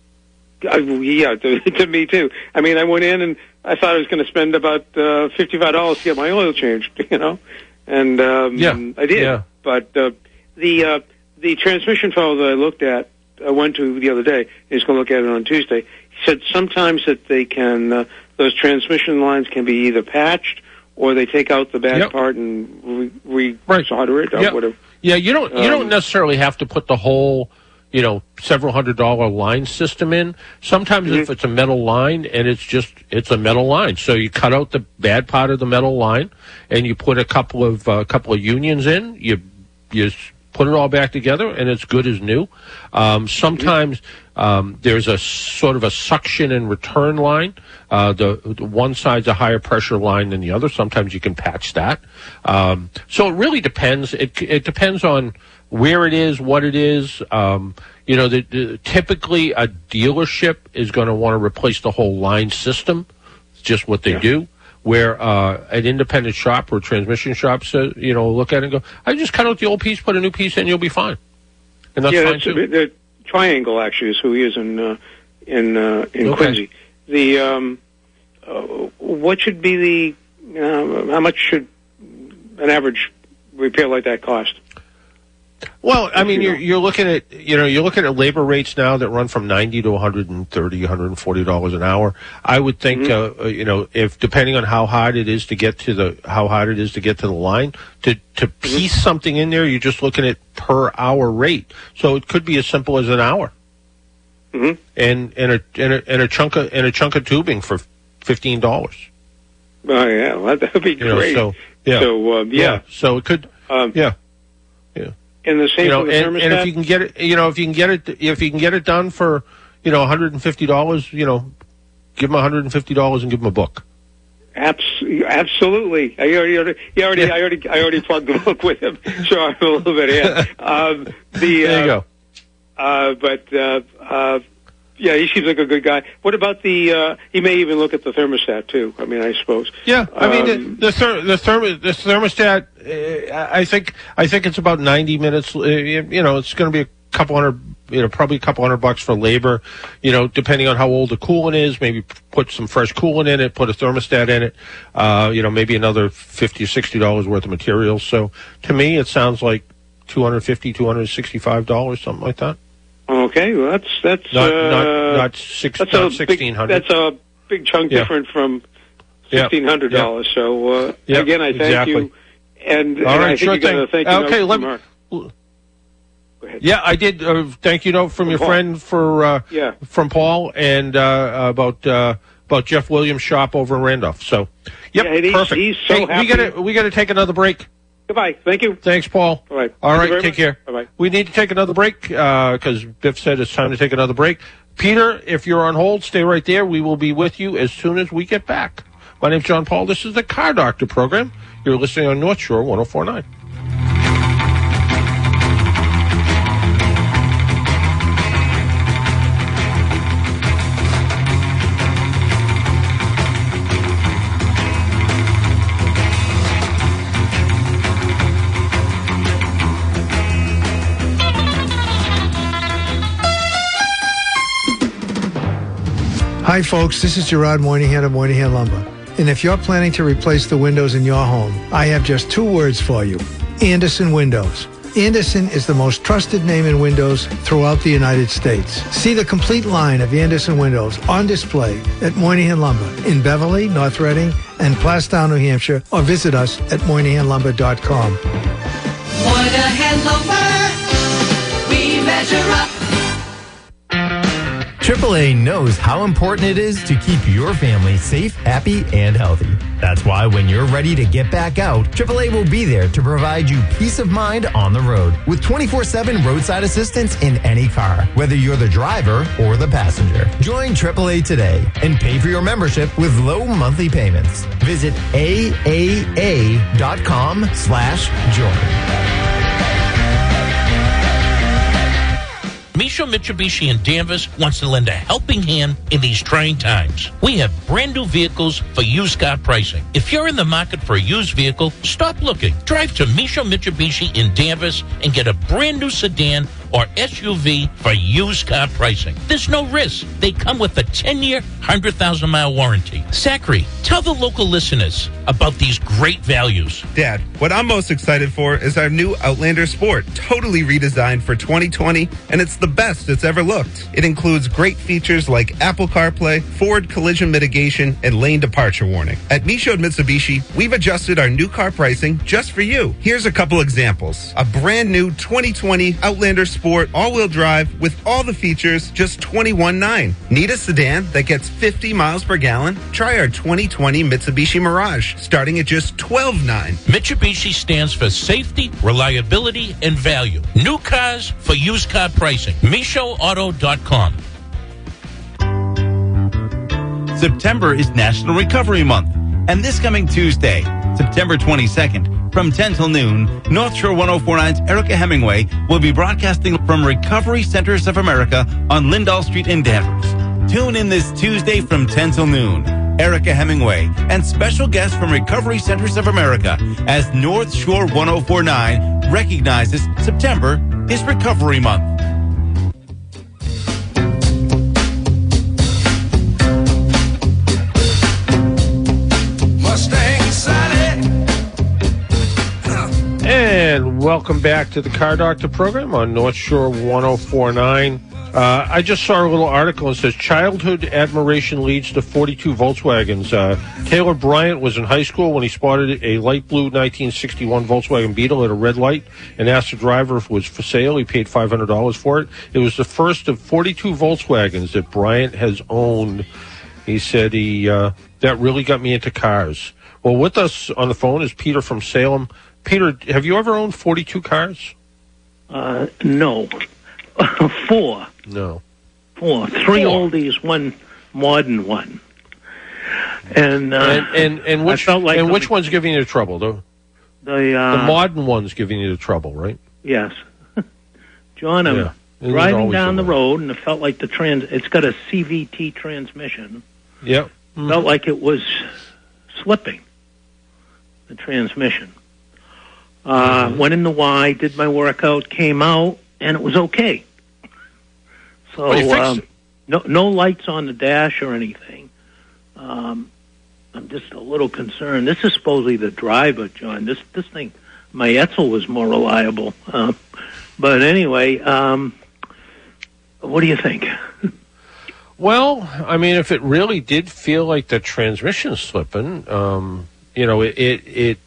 Uh, yeah, to, [laughs] to me too. I mean, I went in and I thought I was going to spend about uh, fifty-five dollars to get my oil changed, [laughs] you know, and um, yeah, I did. Yeah. But uh, the uh, the transmission fellow that I looked at, I went to the other day. He's going to look at it on Tuesday. He said sometimes that they can uh, those transmission lines can be either patched or they take out the bad yep. part and re, re- right. solder it or yep. whatever. Yeah, you don't you um, don't necessarily have to put the whole you know, several hundred dollar line system in. Sometimes mm-hmm. if it's a metal line and it's just, it's a metal line. So you cut out the bad part of the metal line and you put a couple of, a uh, couple of unions in, you, you put it all back together and it's good as new. Um, sometimes, um, there's a sort of a suction and return line. Uh, the, the, one side's a higher pressure line than the other. Sometimes you can patch that. Um, so it really depends. It, it depends on, where it is, what it is. Um, you know, the, the, typically a dealership is going to want to replace the whole line system. It's just what they yeah. do. Where uh, an independent shop or transmission shop says, you know, look at it and go, I just cut out the old piece, put a new piece in, you'll be fine. And that's yeah, fine that's too. A, the Triangle actually is who he is in uh, in uh, in okay. Quincy. The um, uh, what should be the uh, how much should an average repair like that cost? Well, I mean, you're, you're looking at you know you're looking at labor rates now that run from ninety to 130 140 dollars an hour. I would think mm-hmm. uh, uh, you know if depending on how hard it is to get to the how hard it is to get to the line to to mm-hmm. piece mm-hmm. something in there, you're just looking at per hour rate. So it could be as simple as an hour, mm-hmm. and and a, and a and a chunk of and a chunk of tubing for fifteen dollars. Oh yeah, well, that would be great. Know, so yeah, so um, yeah. yeah. so it could um, yeah. And the same you know, the and, and, if you can get it, you know, if you can get it, if you can get it done for, you know, one hundred and fifty dollars, you know, give them one hundred and fifty dollars and give them a book. Absolutely. I already, already, already, yeah. I already, I already plugged the book with him. [laughs] So I'm a little bit ahead. [laughs] Um, the, there you uh, go. Uh, but uh, uh, yeah, he seems like a good guy. What about the? Uh, he may even look at the thermostat too. I mean, I suppose. Yeah, I mean um, the the, ther- the, therm- the thermostat. Uh, I think I think it's about ninety minutes. Uh, you know, it's going to be a couple hundred. You know, probably a couple hundred bucks for labor. You know, depending on how old the coolant is, maybe put some fresh coolant in it, put a thermostat in it. Uh, you know, maybe another fifty or sixty dollars worth of materials. So to me, it sounds like 250 $265, something like that. Okay, well, that's that's Not- uh, not- not six- that's not a big- 1600. That's a big chunk Yeah. different from Yeah. sixteen hundred dollars. So uh, Yeah, again, I thank exactly. you, and, All and right, I sure you thing. thank you. Okay, let me- our- Yeah, I did. Uh, thank you note from your Paul. friend for uh, Yeah. from Paul and uh, about uh, about Jeff Williams' shop over in Randolph. So, yep, Yeah, and he's- perfect. he's so hey, we happy. got to we got to take another break. Goodbye. Thank you. Thanks, Paul. All right. All right, take much. care. Bye-bye. We need to take another break uh, because Biff said it's time to take another break. Peter, if you're on hold, stay right there. We will be with you as soon as we get back. My name's John Paul. This is the Car Doctor program. You're listening on North Shore 1049. Hi, folks. This is Gerard Moynihan of Moynihan Lumber. And if you're planning to replace the windows in your home, I have just two words for you Andersen Windows. Andersen is the most trusted name in windows throughout the United States. See the complete line of Andersen windows on display at Moynihan Lumber in Beverly, North Reading, and Plaistow, New Hampshire, or visit us at moynihanlumber.com. Moynihan Lumber. We measure up. AAA knows how important it is to keep your family safe, happy, and healthy. That's why when you're ready to get back out, AAA will be there to provide you peace of mind on the road with 24 7 roadside assistance in any car, whether you're the driver or the passenger. Join AAA today and pay for your membership with low monthly payments. Visit AAA.com slash join. Michaud Mitsubishi in Danvers wants to lend a helping hand in these trying times. We have brand new vehicles for used car pricing. If you're in the market for a used vehicle, stop looking. Drive to Michaud Mitsubishi in Danvers and get a brand new sedan or SUV for used car pricing. There's no risk. They come with a 10 year, 100,000 mile warranty. Zachary, tell the local listeners about these great values. Dad, what I'm most excited for is our new Outlander Sport, totally redesigned for 2020, and it's the best it's ever looked. It includes great features like Apple CarPlay, Forward collision mitigation, and lane departure warning. At Michaud Mitsubishi, we've adjusted our new car pricing just for you. Here's a couple examples. A brand new 2020 Outlander Sport all-wheel drive with all the features, just 21.9. Need a sedan that gets 50 miles per gallon? Try our 2020 Mitsubishi Mirage, starting at just 12.9. Mitsubishi stands for safety, reliability, and value. New cars for used car pricing. MichaudAuto.com. September is National Recovery Month. And this coming Tuesday, September 22nd, from 10 till noon, North Shore 1049's Erica Hemingway will be broadcasting from Recovery Centers of America on Lindall Street in Danvers. Tune in this Tuesday from 10 till noon. Erica Hemingway and special guests from Recovery Centers of America as North Shore 1049 recognizes September is Recovery Month. And welcome back to the Car Doctor program on North Shore 1049. Uh, I just saw a little article that says childhood admiration leads to 42 Volkswagens. Uh, Taylor Bryant was in high school when he spotted a light blue 1961 Volkswagen Beetle at a red light and asked the driver if it was for sale. He paid $500 for it. It was the first of 42 Volkswagens that Bryant has owned. He said he uh, that really got me into cars. Well, with us on the phone is Peter from Salem. Peter, have you ever owned 42 cars? Uh, no. [laughs] Four. No. Four. Three Four. oldies, one modern one. And, uh, and and, and which felt like and the- which one's giving you the trouble? The, the, uh, the modern one's giving you the trouble, right? Yes. [laughs] John, I'm Yeah. Driving down the the road and it felt like the trans, it's got a CVT transmission. Yep. Felt like it was slipping, the transmission. Uh. Went in the Y, did my workout, came out, and it was okay. So, you um, no, no lights on the dash or anything. Um, I'm just a little concerned. This is supposedly the driver, John. This this thing, my Edsel was more reliable. Uh, but anyway, um, what do you think? Well, I mean, if it really did feel like the transmission slipping, um, you know, it, it, it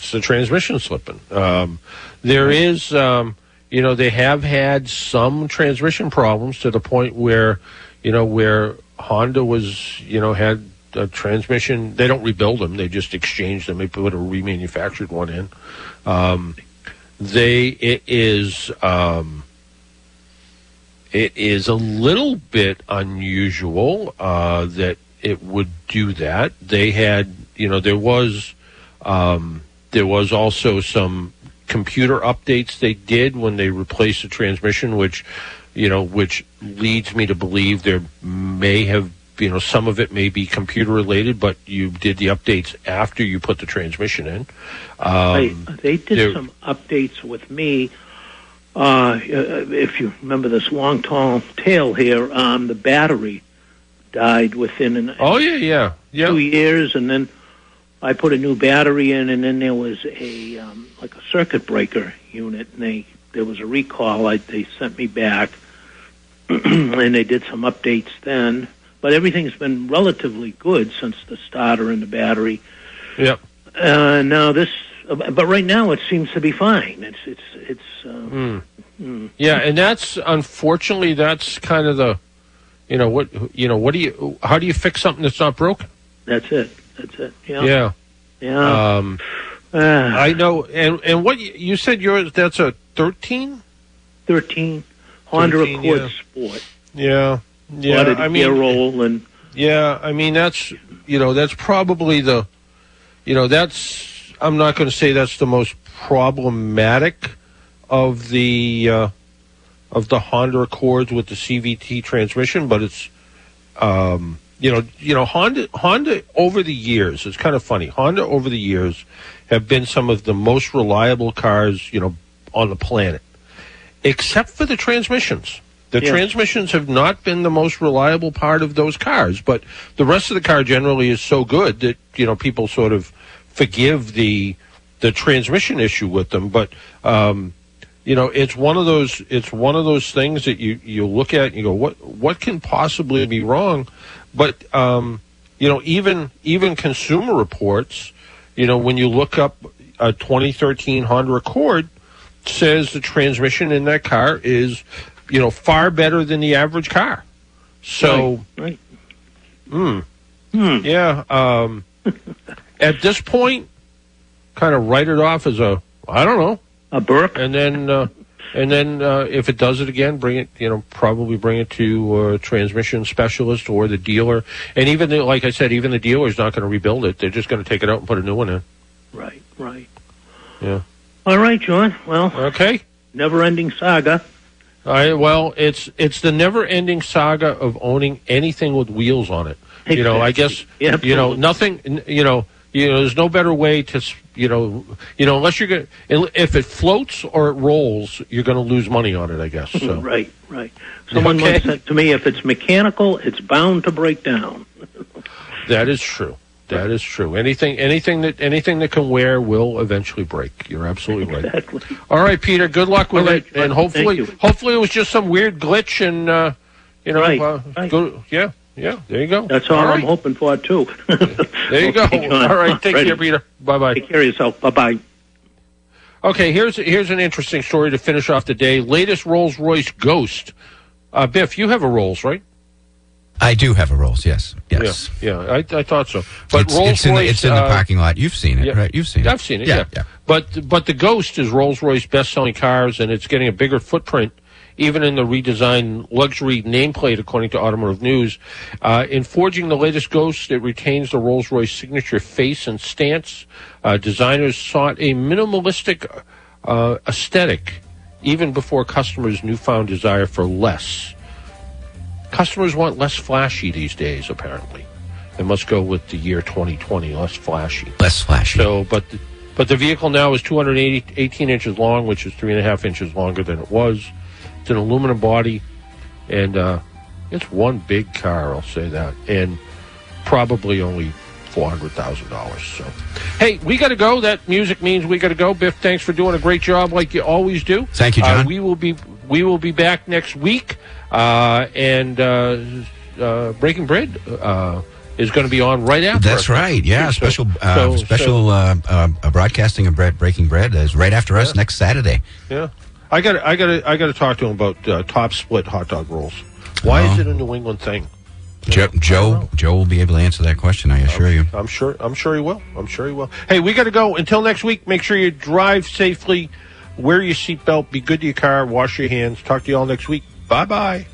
it's the transmission slipping. Um, there is, um, you know, they have had some transmission problems to the point where, you know, where Honda was, you know, had a transmission. They don't rebuild them; they just exchange them. They put a remanufactured one in. Um, they it is. Um, it is a little bit unusual uh, that it would do that. They had, you know, there was um, there was also some computer updates they did when they replaced the transmission, which you know, which leads me to believe there may have you know some of it may be computer related, but you did the updates after you put the transmission in. Um, they, they did there- some updates with me. Uh, if you remember this long, tall tale here, um, the battery died within an Oh yeah, yeah, yeah. two years, and then I put a new battery in, and then there was a um, like a circuit breaker unit, and they there was a recall. I, they sent me back, [clears throat] and they did some updates then. But everything's been relatively good since the starter and the battery. Yep. Uh, now this, but right now it seems to be fine. It's it's it's. Uh, Mm. mm. Yeah, and that's unfortunately that's kind of the, you know what you know what do you how do you fix something that's not broken? That's it. That's it. Yeah. Yeah. Yeah. Um, Ah. I know, and and what you, you said yours that's a thirteen. 13 Honda 13, Accord yeah. Sport. Yeah, yeah. I mean, roll and yeah. I mean, that's you know that's probably the, you know that's I'm not going to say that's the most problematic of the uh, of the Honda Accords with the CVT transmission, but it's um, you know you know Honda Honda over the years it's kind of funny Honda over the years have been some of the most reliable cars you know on the planet except for the transmissions. The Yeah. transmissions have not been the most reliable part of those cars, but the rest of the car generally is so good that you know people sort of forgive the the transmission issue with them. But um, you know, it's one of those it's one of those things that you you look at and you go, what what can possibly be wrong? But um, you know, even even Consumer Reports, you know, when you look up a 2013 Honda Accord, says the transmission in that car is, you know, far better than the average car. So, Right. mm, yeah. Um, [laughs] at this point, kind of write it off as a, I don't know, a burp, and then, uh, and then uh, if it does it again, bring it, you know, probably bring it to a transmission specialist or the dealer. And even the, like I said, even the dealer's not going to rebuild it; they're just going to take it out and put a new one in. right, right. Yeah. All right, John. Well, okay. Never-ending saga. I well, it's it's the never-ending saga of owning anything with wheels on it. You know, I guess [laughs] Yeah, you know nothing. You know, you know, there's no better way to you know, you know, unless you're going if it floats or it rolls, you're going to lose money on it. I guess. So. [laughs] Right, right. Someone Okay. once said to me, if it's mechanical, it's bound to break down. [laughs] That is true. That is true. Anything, anything that anything that can wear will eventually break. You're absolutely right. Exactly. All right, Peter. Good luck with right, it, and hopefully, hopefully, it was just some weird glitch, and uh, you know, Right, uh, right. Go, yeah, yeah. There you go. That's all, All I'm hoping for, too. [laughs] There you go. John. All right, take Ready. care, Peter. Bye bye. Take care of yourself. Bye bye. Okay, here's here's an interesting story to finish off the day. Latest Rolls Royce Ghost. Uh, Biff, you have a Rolls, right? I do have a Rolls, yes. Yes. Yeah, yeah. I, I thought so. But it's, Rolls it's in the, Royce, it's in the uh, parking lot. You've seen it, yeah. right? You've seen it. I've seen it. Yeah, Yeah, But but the Ghost is Rolls Royce best selling cars, and it's getting a bigger footprint, even in the redesigned luxury nameplate, according to Automotive News. Uh, in forging the latest Ghost, it retains the Rolls Royce signature face and stance. Uh, designers sought a minimalistic uh, aesthetic, even before customers' newfound desire for less. Customers want less flashy these days, apparently. They must go with the year 2020, less flashy. Less flashy. So, but the, but the vehicle now is 218 inches long, which is three and a half inches longer than it was. An aluminum body, and uh, it's one big car. I'll say that, and probably only four hundred thousand dollars. So, hey, we got to go. That music means we got to go. Biff, thanks for doing a great job, like you always do. Thank you, Uh, John. we will be we will be back next week, uh, and uh, uh, Breaking Bread uh, is going to be on right after. That's us. right. Yeah, So- special uh, so- special uh, uh, uh, broadcasting of bread, Breaking Bread is right after us next Saturday. Yeah, I got I got to I got to talk to him about uh, top split hot dog rolls. Why is it a New England thing? Joe, Joe, Joe will be able to answer that question. I assure you. I'm sure. I'm sure he will. I'm sure he will. Hey, we got to go. Until next week. Make sure you drive safely, wear your seatbelt, be good to your car, wash your hands. Talk to you all next week. Bye bye.